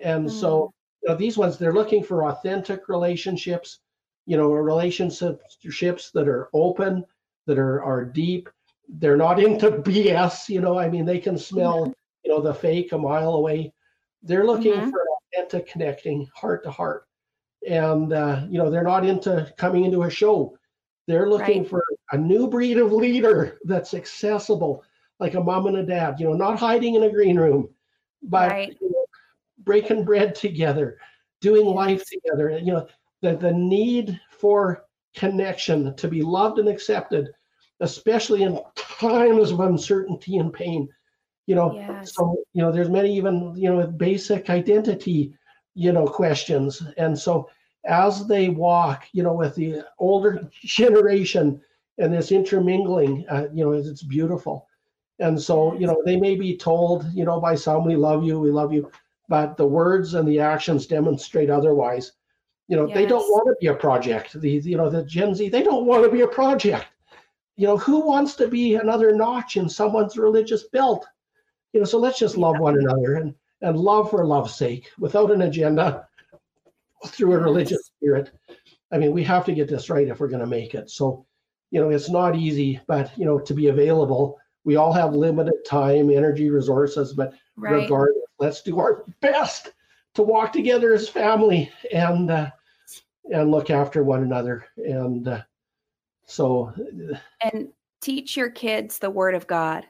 And mm. so, you know, these ones, they're looking for authentic relationships, you know, relationships that are open, that are, are deep. They're not into [LAUGHS] BS, you know, I mean, they can smell, mm-hmm. you know, the fake a mile away. They're looking mm-hmm. for authentic connecting heart to heart. And, uh, you know, they're not into coming into a show they're looking right. for a new breed of leader [LAUGHS] that's accessible, like a mom and a dad, you know, not hiding in a green room, but right. you know, breaking bread together, doing life together. and You know, the, the need for connection to be loved and accepted, especially in times of uncertainty and pain. You know, yes. so you know, there's many even, you know, with basic identity, you know, questions. And so as they walk, you know, with the older generation and this intermingling, uh, you know, it's beautiful. And so, you know, they may be told, you know, by some, we love you, we love you, but the words and the actions demonstrate otherwise. You know, yes. they don't want to be a project. The, you know, the Gen Z, they don't want to be a project. You know, who wants to be another notch in someone's religious belt? You know, so let's just love one another and, and love for love's sake without an agenda through a religious spirit. I mean, we have to get this right if we're going to make it. So, you know, it's not easy, but you know, to be available, we all have limited time, energy, resources, but right. regardless, let's do our best to walk together as family and uh, and look after one another. And uh, so, and teach your kids the Word of God.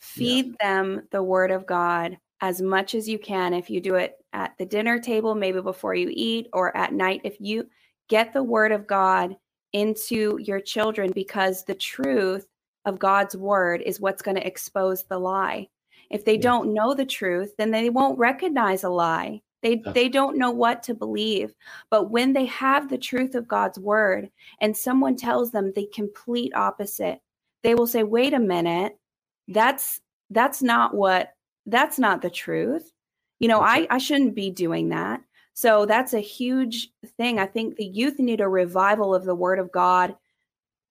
Feed yeah. them the Word of God as much as you can. If you do it at the dinner table, maybe before you eat, or at night, if you get the word of God into your children, because the truth of God's word is what's going to expose the lie. If they yeah. don't know the truth, then they won't recognize a lie. They, they don't know what to believe. But when they have the truth of God's word and someone tells them the complete opposite, they will say, wait a minute, that's that's not what that's not the truth. You know, I, I shouldn't be doing that. So that's a huge thing. I think the youth need a revival of the word of God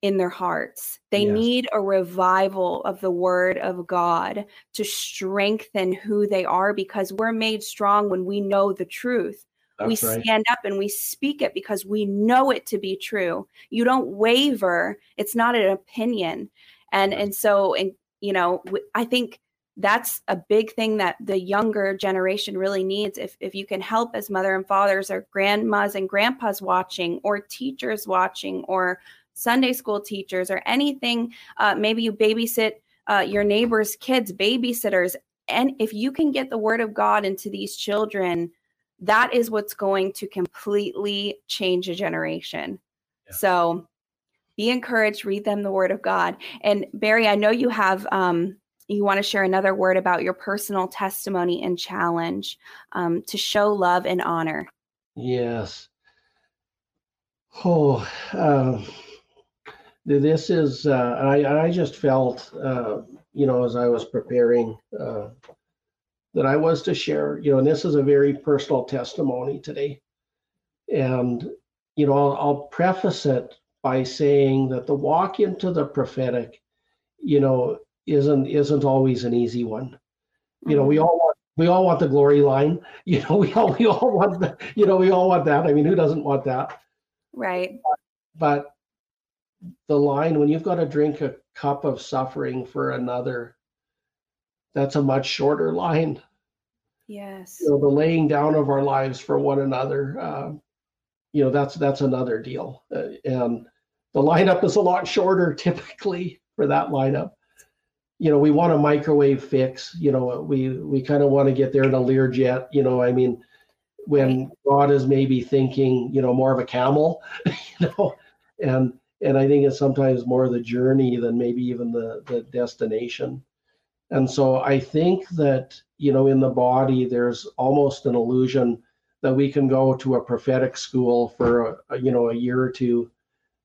in their hearts. They yes. need a revival of the word of God to strengthen who they are because we're made strong when we know the truth. That's we right. stand up and we speak it because we know it to be true. You don't waver. It's not an opinion. And and so and you know, I think that's a big thing that the younger generation really needs if, if you can help as mother and fathers or grandmas and grandpas watching or teachers watching or sunday school teachers or anything uh, maybe you babysit uh, your neighbor's kids babysitters and if you can get the word of god into these children that is what's going to completely change a generation yeah. so be encouraged read them the word of god and barry i know you have um, you want to share another word about your personal testimony and challenge um, to show love and honor. Yes. Oh, uh, this is, uh, I, I just felt, uh, you know, as I was preparing, uh, that I was to share, you know, and this is a very personal testimony today. And, you know, I'll, I'll preface it by saying that the walk into the prophetic, you know, isn't isn't always an easy one. You know, we mm-hmm. all want we all want the glory line. [LAUGHS] You know, we all we all want the, you know, we all want that. I mean, who doesn't want that? Right. But, but the line when you've got to drink a cup of suffering for another, that's a much shorter line. Yes. You know, the laying down of our lives for one another. Uh, you know, that's that's another deal. Uh, and the lineup is a lot shorter [LAUGHS] typically for that lineup you know, we want a microwave fix. You know, we we kind of want to get there in a Learjet. You know, I mean, when God is maybe thinking, you know, more of a camel, [LAUGHS] you know, and and I think it's sometimes more the journey than maybe even the the destination. And so I think that you know, in the body, there's almost an illusion that we can go to a prophetic school for a, you know a year or two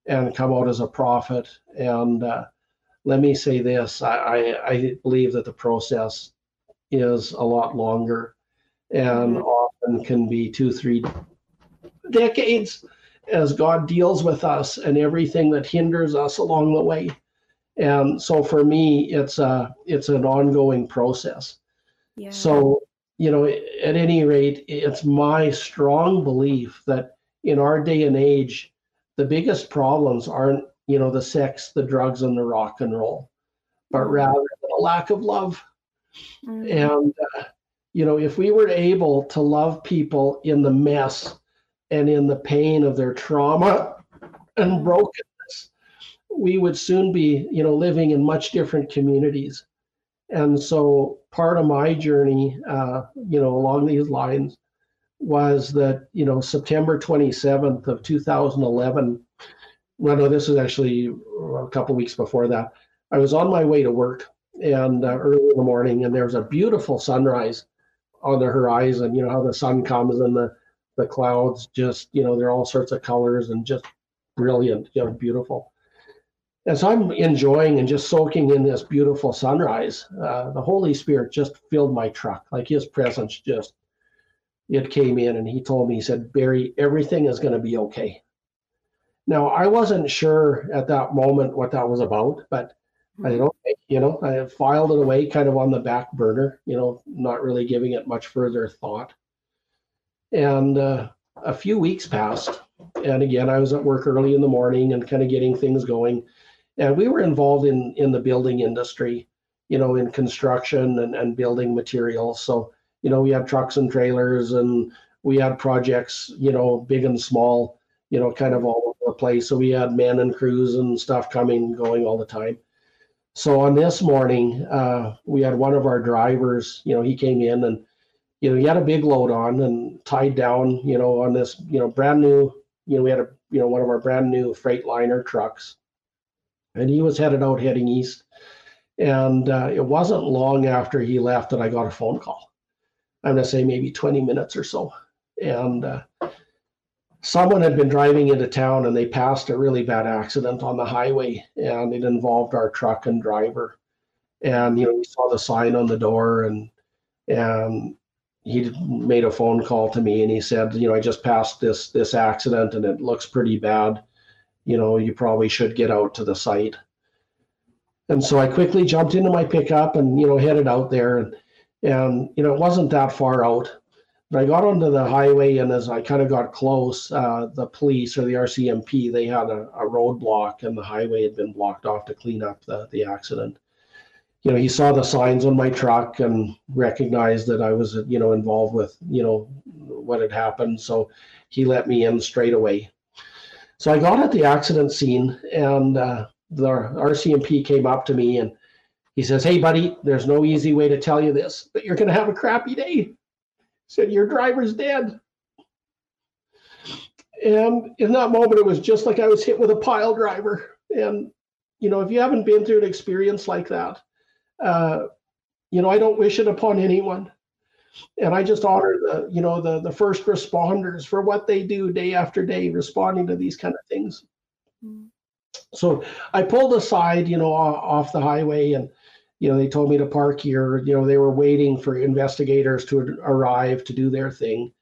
and come out as a prophet and uh, let me say this I, I, I believe that the process is a lot longer and mm-hmm. often can be two, three decades as God deals with us and everything that hinders us along the way. And so for me, it's a it's an ongoing process. Yeah. So you know, at any rate, it's my strong belief that in our day and age, the biggest problems aren't you know, the sex, the drugs, and the rock and roll, but mm-hmm. rather a lack of love. Mm-hmm. And, uh, you know, if we were able to love people in the mess and in the pain of their trauma and brokenness, we would soon be, you know, living in much different communities. And so part of my journey, uh, you know, along these lines was that, you know, September 27th of 2011, well, no, this is actually a couple weeks before that. I was on my way to work and uh, early in the morning, and there was a beautiful sunrise on the horizon. You know how the sun comes and the the clouds just, you know, they're all sorts of colors and just brilliant, you know, beautiful. And so I'm enjoying and just soaking in this beautiful sunrise. Uh, the Holy Spirit just filled my truck, like His presence just it came in, and He told me, He said, Barry, everything is going to be okay. Now, I wasn't sure at that moment what that was about, but I hmm. don't, you know, I filed it away kind of on the back burner, you know, not really giving it much further thought. And uh, a few weeks passed. And again, I was at work early in the morning and kind of getting things going. And we were involved in, in the building industry, you know, in construction and, and building materials. So, you know, we had trucks and trailers and we had projects, you know, big and small, you know, kind of all over the place. So we had men and crews and stuff coming, going all the time. So on this morning, uh, we had one of our drivers, you know, he came in and, you know, he had a big load on and tied down, you know, on this, you know, brand new, you know, we had a, you know, one of our brand new Freightliner trucks. And he was headed out heading east. And uh, it wasn't long after he left that I got a phone call. I'm going to say maybe 20 minutes or so. And uh, someone had been driving into town and they passed a really bad accident on the highway and it involved our truck and driver and you know we saw the sign on the door and and he made a phone call to me and he said you know i just passed this this accident and it looks pretty bad. You know you probably should get out to the site. And so i quickly jumped into my pickup and you know headed out there and and you know it wasn't that far out. But I got onto the highway, and as I kind of got close, uh, the police or the RCMP they had a, a roadblock, and the highway had been blocked off to clean up the the accident. You know, he saw the signs on my truck and recognized that I was, you know, involved with, you know, what had happened. So he let me in straight away. So I got at the accident scene, and uh, the RCMP came up to me and he says, "Hey, buddy, there's no easy way to tell you this, but you're going to have a crappy day." said, Your driver's dead. And in that moment, it was just like I was hit with a pile driver. And, you know, if you haven't been through an experience like that, uh, you know, I don't wish it upon anyone. And I just honor the, you know, the the first responders for what they do day after day, responding to these kind of things. Mm. So I pulled aside, you know, off the highway and you know, they told me to park here. You know, they were waiting for investigators to arrive to do their thing.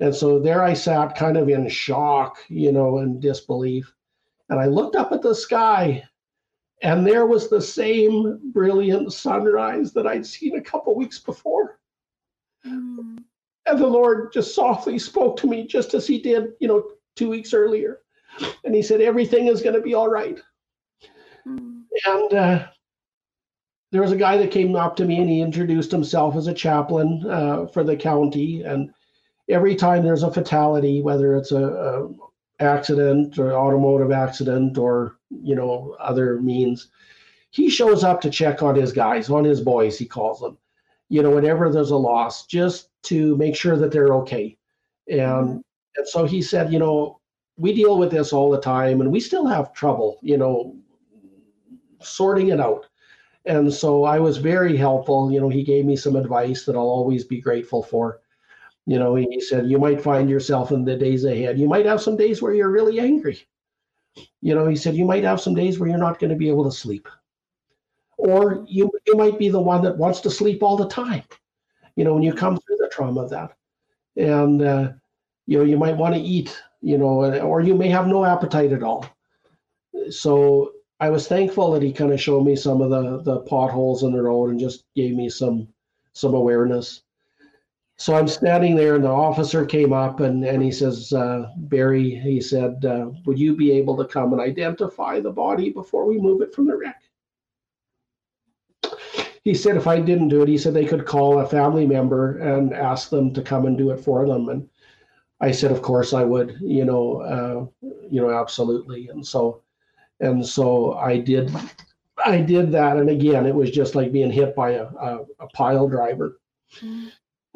And so there I sat kind of in shock, you know, and disbelief. And I looked up at the sky and there was the same brilliant sunrise that I'd seen a couple weeks before. Mm. And the Lord just softly spoke to me just as he did, you know, two weeks earlier. And he said, Everything is going to be all right. Mm. And uh, there was a guy that came up to me and he introduced himself as a chaplain uh, for the county. And every time there's a fatality, whether it's a, a accident or automotive accident or you know other means, he shows up to check on his guys, on his boys, he calls them. You know, whenever there's a loss, just to make sure that they're okay. And mm-hmm. and so he said, you know, we deal with this all the time, and we still have trouble, you know, sorting it out and so I was very helpful. You know, he gave me some advice that I'll always be grateful for. You know, he said, you might find yourself in the days ahead. You might have some days where you're really angry. You know, he said, you might have some days where you're not going to be able to sleep. Or you, you might be the one that wants to sleep all the time, you know, when you come through the trauma of that. And, uh, you know, you might want to eat, you know, or you may have no appetite at all. So I was thankful that he kind of showed me some of the the potholes in the road and just gave me some some awareness. So I'm standing there, and the officer came up and and he says, uh, Barry, he said, uh, would you be able to come and identify the body before we move it from the wreck? He said if I didn't do it, he said they could call a family member and ask them to come and do it for them. And I said, of course I would, you know, uh, you know, absolutely. And so and so I did I did that, and again, it was just like being hit by a, a, a pile driver. Mm-hmm.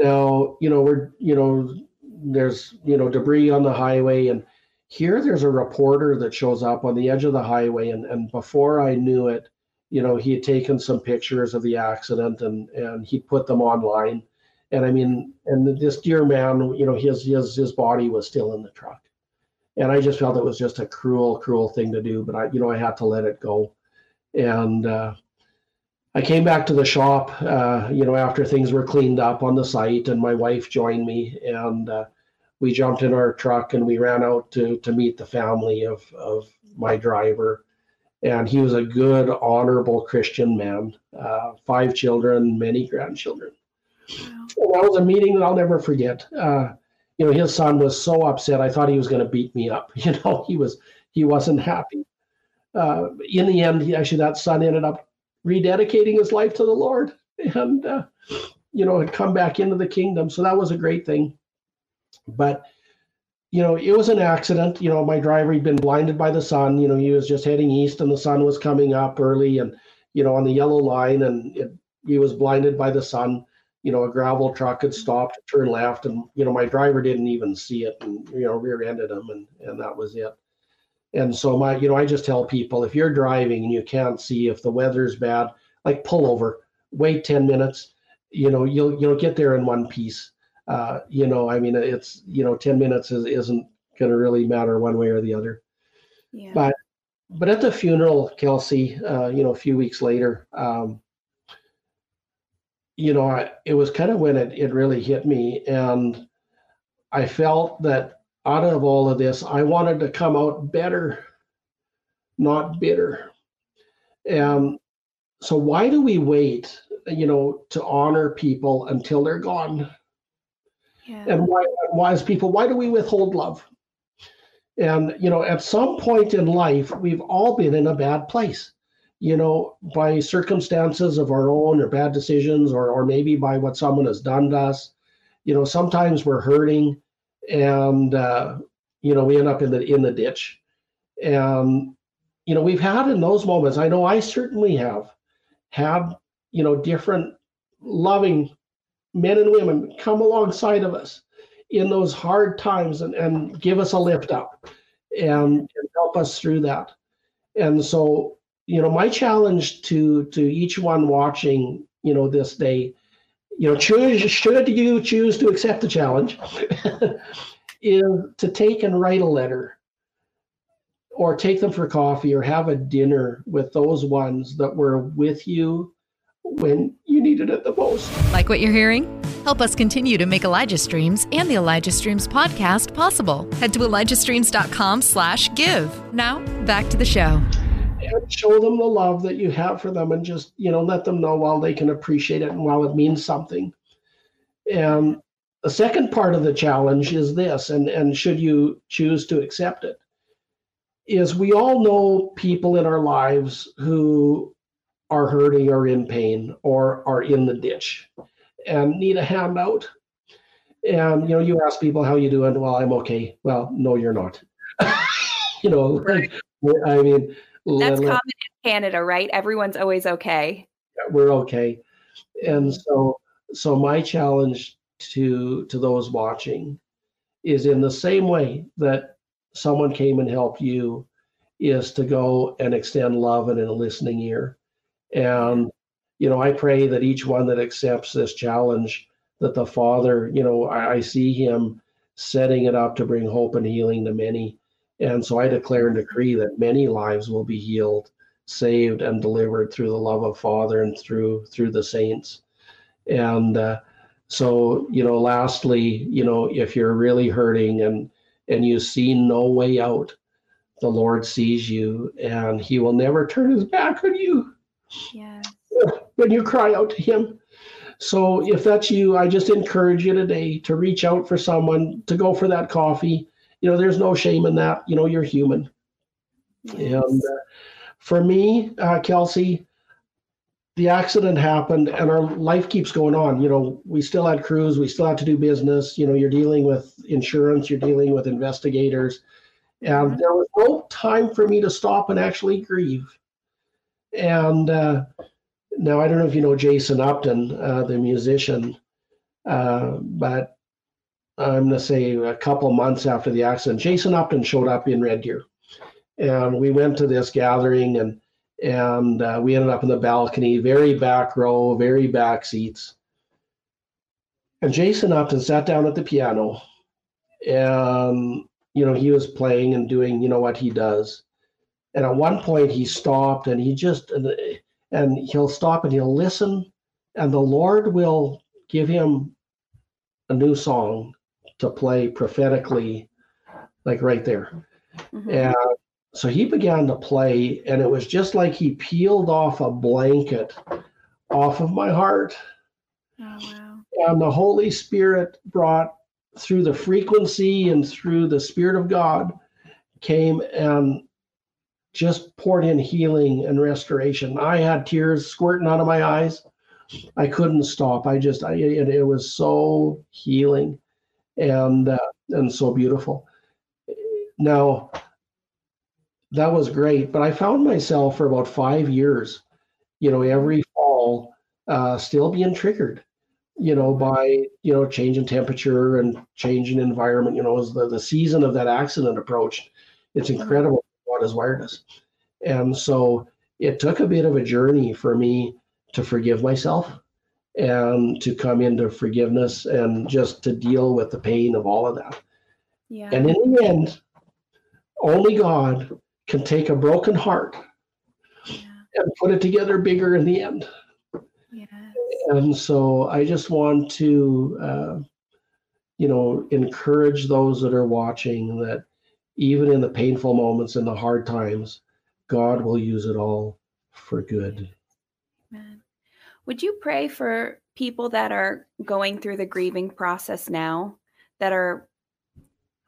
Now, you know, we're you know, there's you know debris on the highway, and here there's a reporter that shows up on the edge of the highway, and and before I knew it, you know, he had taken some pictures of the accident, and and he put them online, and I mean, and this dear man, you know, his his his body was still in the truck and I just felt it was just a cruel, cruel thing to do. But I, you know, I had to let it go. And uh, I came back to the shop, uh, you know, after things were cleaned up on the site, and my wife joined me, and uh, we jumped in our truck and we ran out to to meet the family of of my driver. And he was a good, honorable Christian man, uh, five children, many grandchildren. Wow. that was a meeting that I'll never forget. Uh, you know, his son was so upset. I thought he was going to beat me up. [LAUGHS] You know, he was he wasn't happy. Uh, in the end, he, actually, that son ended up rededicating his life to the Lord, and uh, you know, had come back into the kingdom. So that was a great thing. But you know, it was an accident. You know, my driver had been blinded by the sun. You know, he was just heading east, and the sun was coming up early, and you know, on the yellow line, and it, he was blinded by the sun you know, a gravel truck had stopped, turn left, and you know, my driver didn't even see it, and you know, rear-ended him, and and that was it. And so my, you know, I just tell people if you're driving and you can't see, if the weather's bad, like pull over, wait ten minutes. You know, you'll you'll get there in one piece. Uh, you know, I mean, it's you know, ten minutes is, isn't going to really matter one way or the other. Yeah. But but at the funeral, Kelsey, uh, you know, a few weeks later, um, you know, I, it was kind of when it, it really hit me. And I felt that out of all of this, I wanted to come out better, not bitter. And so, why do we wait, you know, to honor people until they're gone? Yeah. And why, why, as people, why do we withhold love? And, you know, at some point in life, we've all been in a bad place you know, by circumstances of our own or bad decisions, or or maybe by what someone has done to us. You know, sometimes we're hurting, and uh, you know we end up in the in the ditch. And you know, we've had in those moments. I know I certainly have had you know different loving men and women come alongside of us in those hard times and, and give us a lift up and, and help us through that. And so you know my challenge to to each one watching you know this day you know, choose, should you choose to accept the challenge, [LAUGHS] is to take and write a letter or take them for coffee or have a dinner with those ones that were with you when you needed it the most. Like what you're hearing? Help us continue to make Elijah Streams and the Elijah Streams podcast possible. Head to ElijahStreams.com slash give. Now, back to the show. And show them the love that you have for them and just, you know, let them know while they can appreciate it and while it means something. And the second part of the challenge is this, and, and should you choose to accept it, is we all know people in our lives who are hurting or in pain or are in the ditch and need a handout. And you know, you ask people how you doing. Well, I'm okay. Well, no, you're not. [LAUGHS] you know, right. I mean, that's common in Canada, right? Everyone's always okay. We're okay, and mm-hmm. so so my challenge to to those watching is in the same way that someone came and helped you is to go and extend love and a listening ear. And you know i pray that each one that accepts this challenge that the father you know I, I see him setting it up to bring hope and healing to many and so i declare and decree that many lives will be healed saved and delivered through the love of father and through through the saints. And uh, so you know lastly you know if you're really hurting and and you see no way out the lord sees you and he will never turn his back on you. Yeah [LAUGHS] when you cry out to him. So if that's you i just encourage you today to reach out for someone to go for that coffee you know there's no shame in that. You know you're human. Yes. and uh, for me uh, kelsey the accident happened and our life keeps going on. You know we still had crews we still had to do business. You know you're dealing with insurance you're dealing with investigators. And mm-hmm. there was no time for me to stop and actually grieve. And uh, now I don't know if you know Jason Upton, uh, the musician, uh, but I'm going to say a couple months after the accident, Jason Upton showed up in Red Deer, and we went to this gathering and and uh, we ended up in the balcony, very back row, very back seats. And Jason Upton sat down at the piano, and you know he was playing and doing you know what he does. And at one point he stopped and he just and, and he'll stop and he'll listen, and the Lord will give him a new song to play prophetically, like right there. Mm-hmm. And so he began to play, and it was just like he peeled off a blanket off of my heart. Oh, wow. And the Holy Spirit brought through the frequency and through the Spirit of God came and just poured in healing and restoration. I had tears squirting out of my eyes. I couldn't stop. I just, I, it, it was so healing and uh, and so beautiful. Now, that was great, but I found myself for about five years, you know, every fall, uh, still being triggered, you know, by you know changing temperature and changing environment. You know, as the the season of that accident approached, it's incredible God has wired us. And so it took a bit of a journey for me to forgive myself and to come into forgiveness and just to deal with the pain of all of that. Yeah. And in the end, only God can take a broken heart yeah. and put it together bigger in the end. Yes. And so I just want to, uh, you know, encourage those that are watching that even in the painful moments and the hard times, God will use it all for good. Would you pray for people that are going through the grieving process now, that are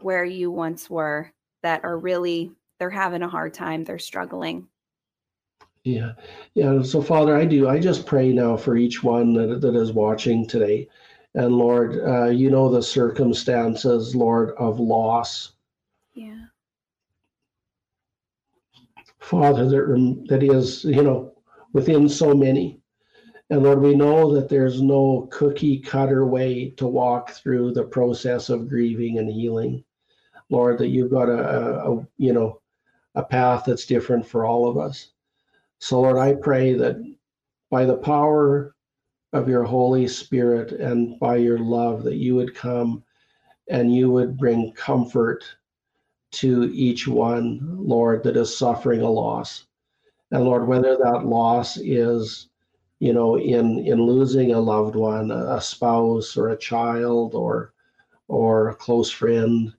where you once were, that are really they're having a hard time, they're struggling? Yeah. Yeah. So, Father, I do. I just pray now for each one that, that is watching today. And Lord, uh, you know the circumstances, Lord, of loss, yeah. Father, that, that is, you know, within so many. And Lord, we know that there's no cookie cutter way to walk through the process of grieving and healing. Lord, that you've got a, a, a you know, a path that's different for all of us. So, Lord, I pray that by the power of your Holy Spirit and by your love that you would come and you would bring comfort to each one, Lord, that is suffering a loss. And Lord, whether that loss is, you know, in in losing a loved one, a spouse or a child or or a close friend,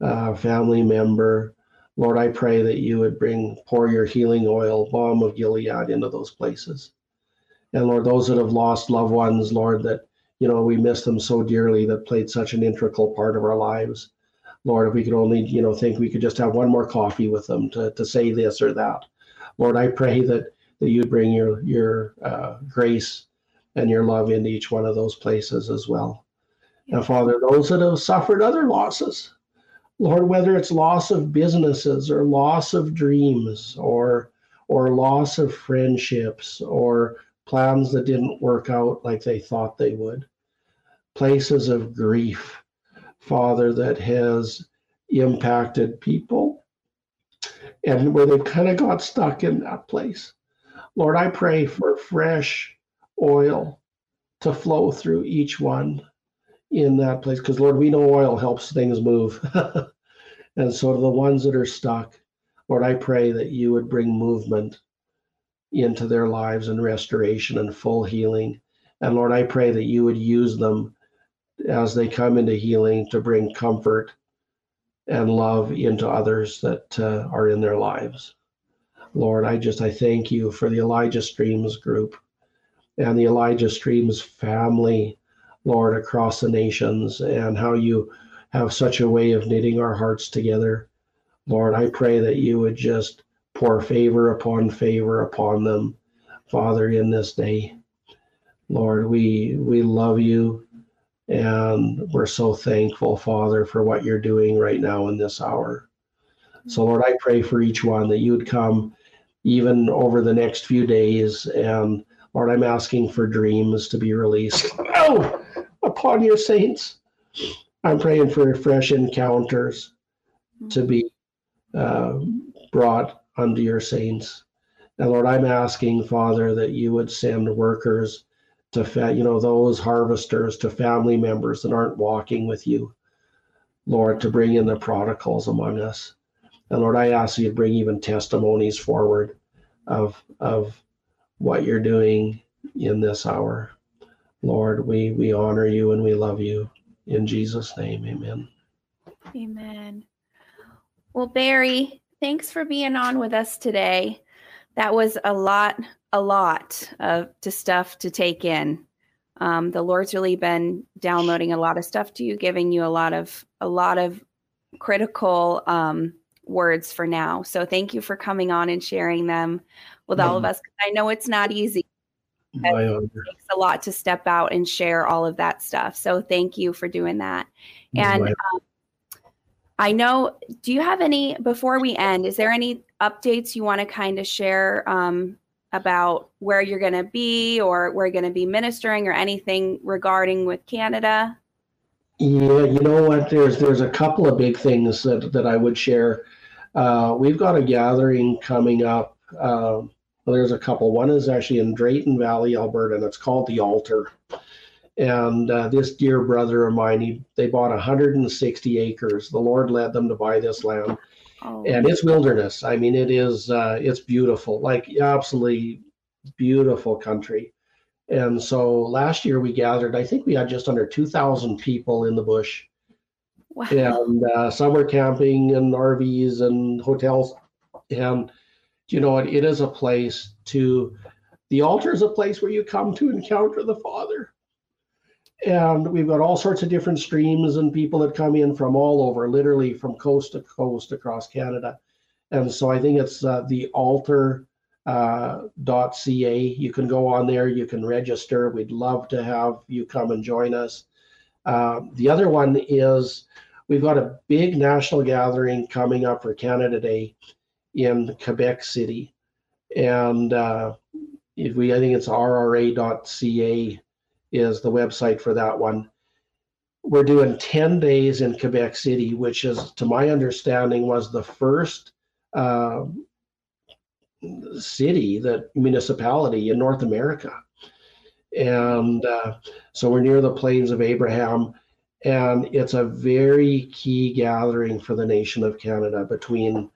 a family member, Lord, I pray that you would bring pour your healing oil, balm of Gilead into those places. And Lord, those that have lost loved ones, Lord, that you know we miss them so dearly that played such an integral part of our lives. Lord, if we could only, you know, think we could just have one more coffee with them to, to say this or that. Lord, I pray that that you bring your your uh, grace and your love into each one of those places as well. And Father, those that have suffered other losses, Lord, whether it's loss of businesses or loss of dreams or or loss of friendships or plans that didn't work out like they thought they would, places of grief, Father, that has impacted people and where they've kind of got stuck in that place. Lord, I pray for fresh oil to flow through each one in that place because, Lord, we know oil helps things move. [LAUGHS] and so, to the ones that are stuck, Lord, I pray that you would bring movement into their lives and restoration and full healing. And Lord, I pray that you would use them as they come into healing to bring comfort and love into others that uh, are in their lives. Lord, I just I thank you for the Elijah Streams group and the Elijah Streams family, Lord, across the nations and how you have such a way of knitting our hearts together. Lord, I pray that you would just pour favor upon favor upon them, Father, in this day. Lord, we we love you and we're so thankful, Father, for what you're doing right now in this hour. So, Lord, I pray for each one that you would come even over the next few days. And Lord, I'm asking for dreams to be released [LAUGHS] oh, upon your saints. I'm praying for fresh encounters to be uh, brought unto your saints. And Lord, I'm asking, Father, that you would send workers to fa- you know those harvesters to family members that aren't walking with you lord to bring in the prodigals among us and lord i ask you to bring even testimonies forward of of what you're doing in this hour. Lord we we honor you and we love you. In jesus name amen. Amen. Well barry thanks for being on with us today. That was a lot a lot of to stuff to take in. Um, the Lord's really been downloading a lot of stuff to you, giving you a lot of a lot of critical um, words for now. So thank you for coming on and sharing them with all of us. I know it's not easy. it takes a lot to step out and share all of that stuff. So thank you for doing that. And um, I know. Do you have any before we end? Is there any updates you want to kind of share um, about where you're going to be or where you're going to be ministering or anything regarding with Canada? Yeah, you know what? There's there's a couple of big things that that I would share. Uh, we've got a gathering coming up. Uh, well, there's a couple. One is actually in Drayton Valley, Alberta, and it's called the Altar. And uh, this dear brother of mine, he, they bought 160 acres. The Lord led them to buy this land Oh. And it's wilderness. I mean, it is uh, it's beautiful, like absolutely beautiful country. And so last year we gathered. I think we had just under two thousand people in the bush. Wow. And uh, summer camping and RVs and hotels. And you know, it, it is a place to. The altar is a place where you come to encounter the Father and we've got all sorts of different streams and people that come in from all over, literally from coast to coast across Canada. And so I think it's uh, the altar uh, .ca. You can go on there, you can register. We'd love to have you come and join us. Uh, the other one is we've got a big national gathering coming up for Canada Day in Quebec City. And uh, if we, I think it's rra.ca is the website for that one. We're doing 10 days in Quebec City, which is, to my understanding, was the first uh, city, that municipality in North America. And uh, so we're near the plains of Abraham, and it's a very key gathering for the nation of Canada between,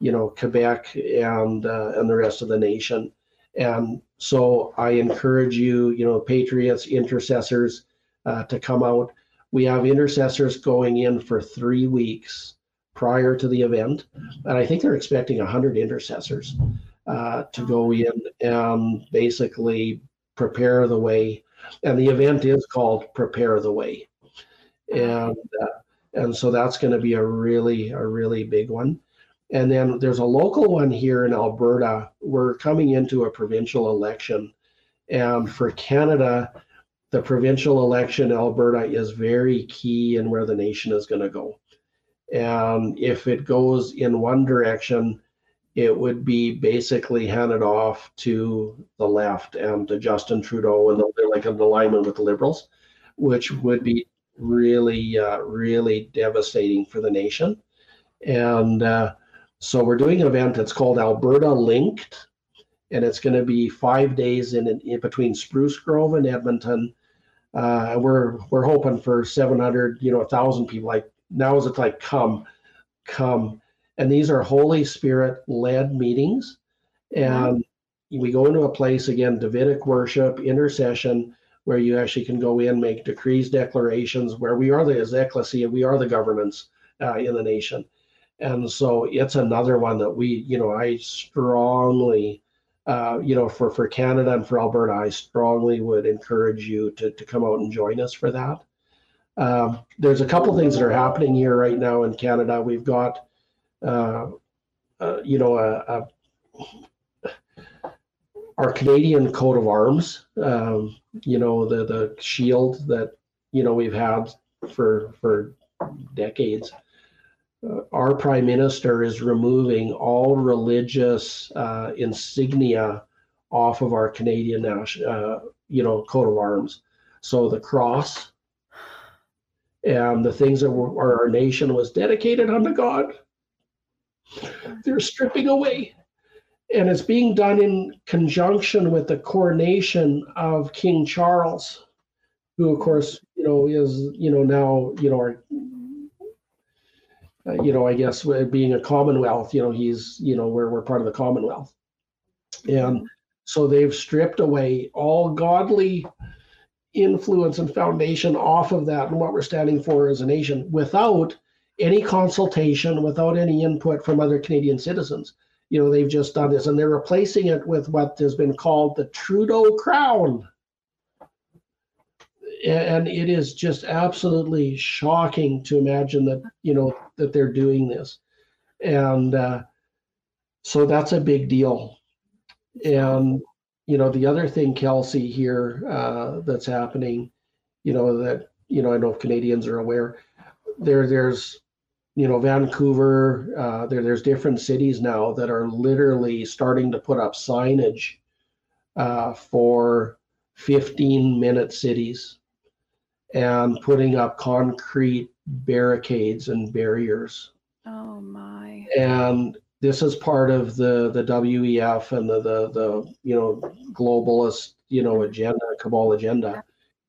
you know, Quebec and uh, and the rest of the nation. And so I encourage you, you know, patriots, intercessors, uh, to come out. We have intercessors going in for three weeks prior to the event, and I think they're expecting 100 intercessors uh, to go in and basically prepare the way. And the event is called Prepare the Way, and uh, and so that's going to be a really a really big one. And then there's a local one here in Alberta. We're coming into a provincial election. And for Canada, the provincial election in Alberta is very key in where the nation is going to go. And if it goes in one direction, it would be basically handed off to the left and to Justin Trudeau, and they're like an alignment with the Liberals, which would be really, uh, really devastating for the nation. And uh, so we're doing an event that's called Alberta Linked, and it's going to be five days in, in between Spruce Grove and Edmonton. Uh, we're we're hoping for 700, you know, a thousand people. Like now is it like come, come, and these are Holy Spirit led meetings, and we go into a place again, Davidic worship, intercession, where you actually can go in, make decrees, declarations, where we are the ecclesia, we are the governance uh, in the nation and so it's another one that we, you know, I strongly, uh, you know, for for Canada and for Alberta, I strongly would encourage you to to come out and join us for that. Um, there's a couple things that are happening here right now in Canada. We've got, uh, uh, you know, a, a, our Canadian coat of arms. Um, you know, the the shield that you know we've had for for decades uh, our prime minister is removing all religious uh, insignia off of our Canadian uh, you know, coat of arms. So the cross and the things that were, our nation was dedicated unto God, they're stripping away. And it's being done in conjunction with the coronation of King Charles, who, of course, you know, is, you know, now, you know, our uh, you know, I guess being a Commonwealth, you know, he's, you know, we're, we're part of the Commonwealth. And so they've stripped away all godly influence and foundation off of that and what we're standing for as a nation without any consultation, without any input from other Canadian citizens. You know, they've just done this and they're replacing it with what has been called the Trudeau crown. And it is just absolutely shocking to imagine that you know that they're doing this. And uh, so that's a big deal. And you know the other thing kelsey here uh, that's happening you know that you know i know canadians are aware there there's you know vancouver uh, there there's different cities now that are literally starting to put up signage uh, for 15 minute cities and putting up concrete barricades and barriers. Oh my. And this is part of the the WEF and the the, the you know globalist you know agenda cabal agenda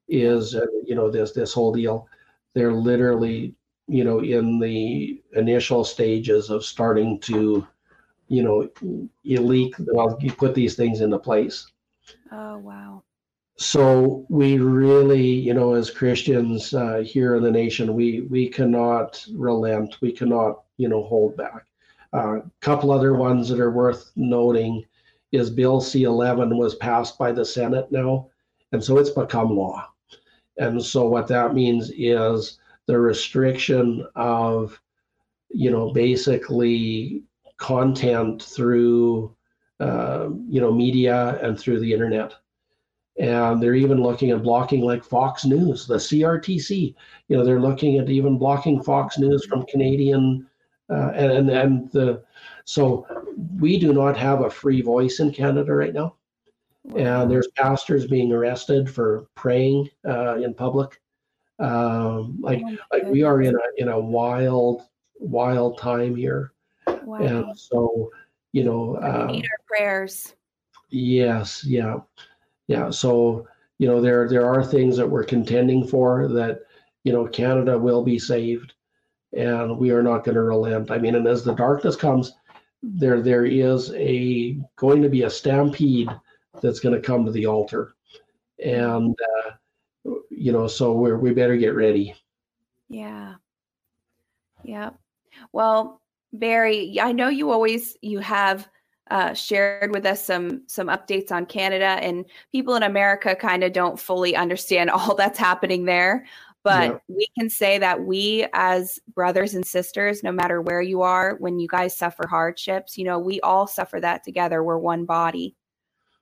is uh, you know this this whole deal. They're literally you know in the initial stages of starting to you know leak well you put these things into place. Oh wow. So we really you know as christians uh, here in the nation we we cannot relent. We cannot you know hold back. A uh, couple other ones that are worth noting is bill c11 was passed by the senate now and so it's become law. And so what that means is the restriction of you know basically content through uh, you know media and through the internet and they're even looking at blocking like Fox News, the CRTC. You know, they're looking at even blocking Fox News from Canadian, uh, and and the so we do not have a free voice in Canada right now, and there's pastors being arrested for praying uh, in public. Um, like oh like we are in a in a wild wild time here, wow. and so you know, uh, need our prayers. Yes, yeah yeah so you know, there there are things that we're contending for that, you know, Canada will be saved, and we are not going to relent. I mean, and as the darkness comes, there there is a going to be a stampede that's going to come to the altar, and uh, you know, so we're, we better get ready. Yeah. Yeah. Well, Barry, I know you always you have uh, shared with us some some updates on Canada, and people in America kind of don't fully understand [LAUGHS] all that's happening there. But yeah. we can say that we, as brothers and sisters, no matter where you are, when you guys suffer hardships, you know, we all suffer that together. We're one body.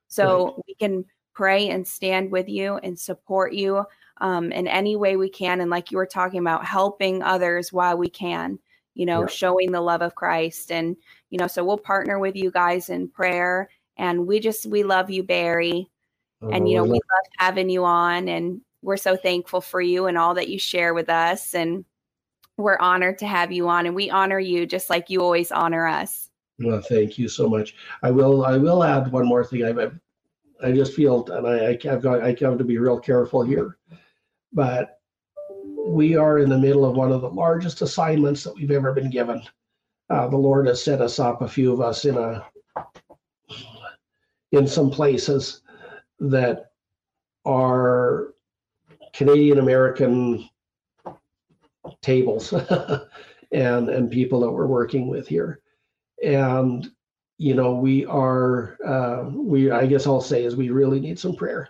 So right. we can pray and stand with you and support you um, in any way we can. And like you were talking about, helping others while we can you know, yeah. showing the love of Christ. And, you know, so we'll partner with you guys in prayer. And we just, we love you, Barry. Oh, and, you know, we love having you on. And we're so thankful for you and all that you share with us. And we're honored to have you on. And we honor you just like you always honor us. Well, thank you so much. I will, I will add one more thing. I, I just feel, and I, I've got, I have to be real careful here, but we are in the middle of one of the largest assignments that we've ever been given. Uh, the Lord has set us up, a few of us, in a in some places that are Canadian American tables [LAUGHS] and and people that we're working with here, and you know we are uh, we I guess I'll say is we really need some prayer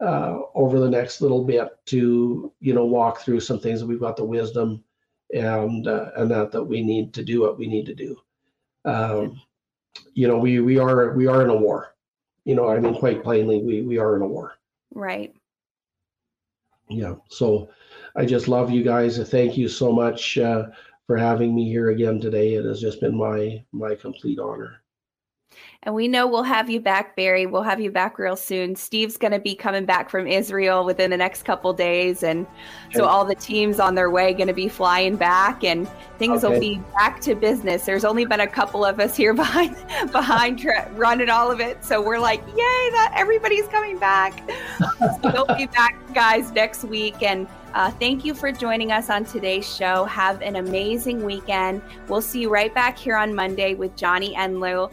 uh, over the next little bit to you know walk through some things that we've got the wisdom and uh, and that that we need to do what we need to do. Um, you know, we we are we are in a war. You know, I mean, quite plainly, we we are in a war. Right. Yeah. So, I just love you guys. Thank you so much uh, for having me here again today. It has just been my my complete honor. And we know we'll have you back, Barry. We'll have you back real soon. Steve's going to be coming back from Israel within the next couple days. And so all the teams on their way going to be flying back and things okay. will be back to business. There's only been a couple of us here [LAUGHS] behind, behind tra- running all of it. So we're like, yay, that everybody's coming back. [LAUGHS] so we'll be back, guys, next week. And uh, thank you for joining us on today's show. Have an amazing weekend. We'll see you right back here on Monday with Johnny Enlow